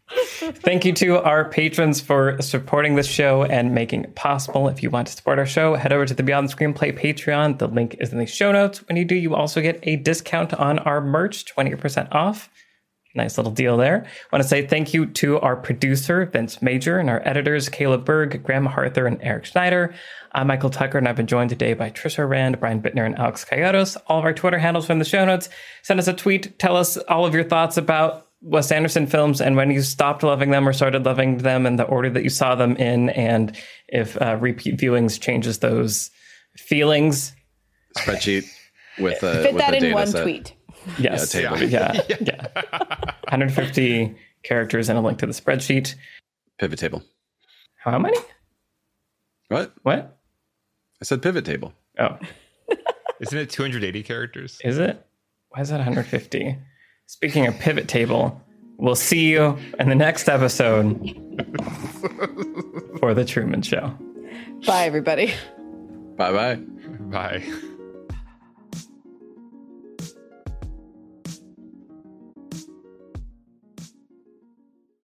Thank you to our patrons for supporting this show and making it possible. If you want to support our show, head over to the Beyond the Screenplay Patreon. The link is in the show notes. When you do, you also get a discount on our merch, 20% off. Nice little deal there. I want to say thank you to our producer, Vince Major, and our editors, Caleb Berg, Graham Arthur, and Eric Schneider. I'm Michael Tucker, and I've been joined today by Trisha Rand, Brian Bittner, and Alex Coyotes. All of our Twitter handles are in the show notes. Send us a tweet. Tell us all of your thoughts about Wes Anderson films and when you stopped loving them or started loving them and the order that you saw them in, and if uh, repeat viewings changes those feelings. Spreadsheet with a fit with that in one set. tweet. Yes. Yeah, yeah. yeah. yeah. 150 characters and a link to the spreadsheet. Pivot table. How many? What? What? I said pivot table. Oh. Isn't it 280 characters? Is it? Why is that 150? Speaking of pivot table, we'll see you in the next episode for The Truman Show. Bye, everybody. Bye-bye. Bye.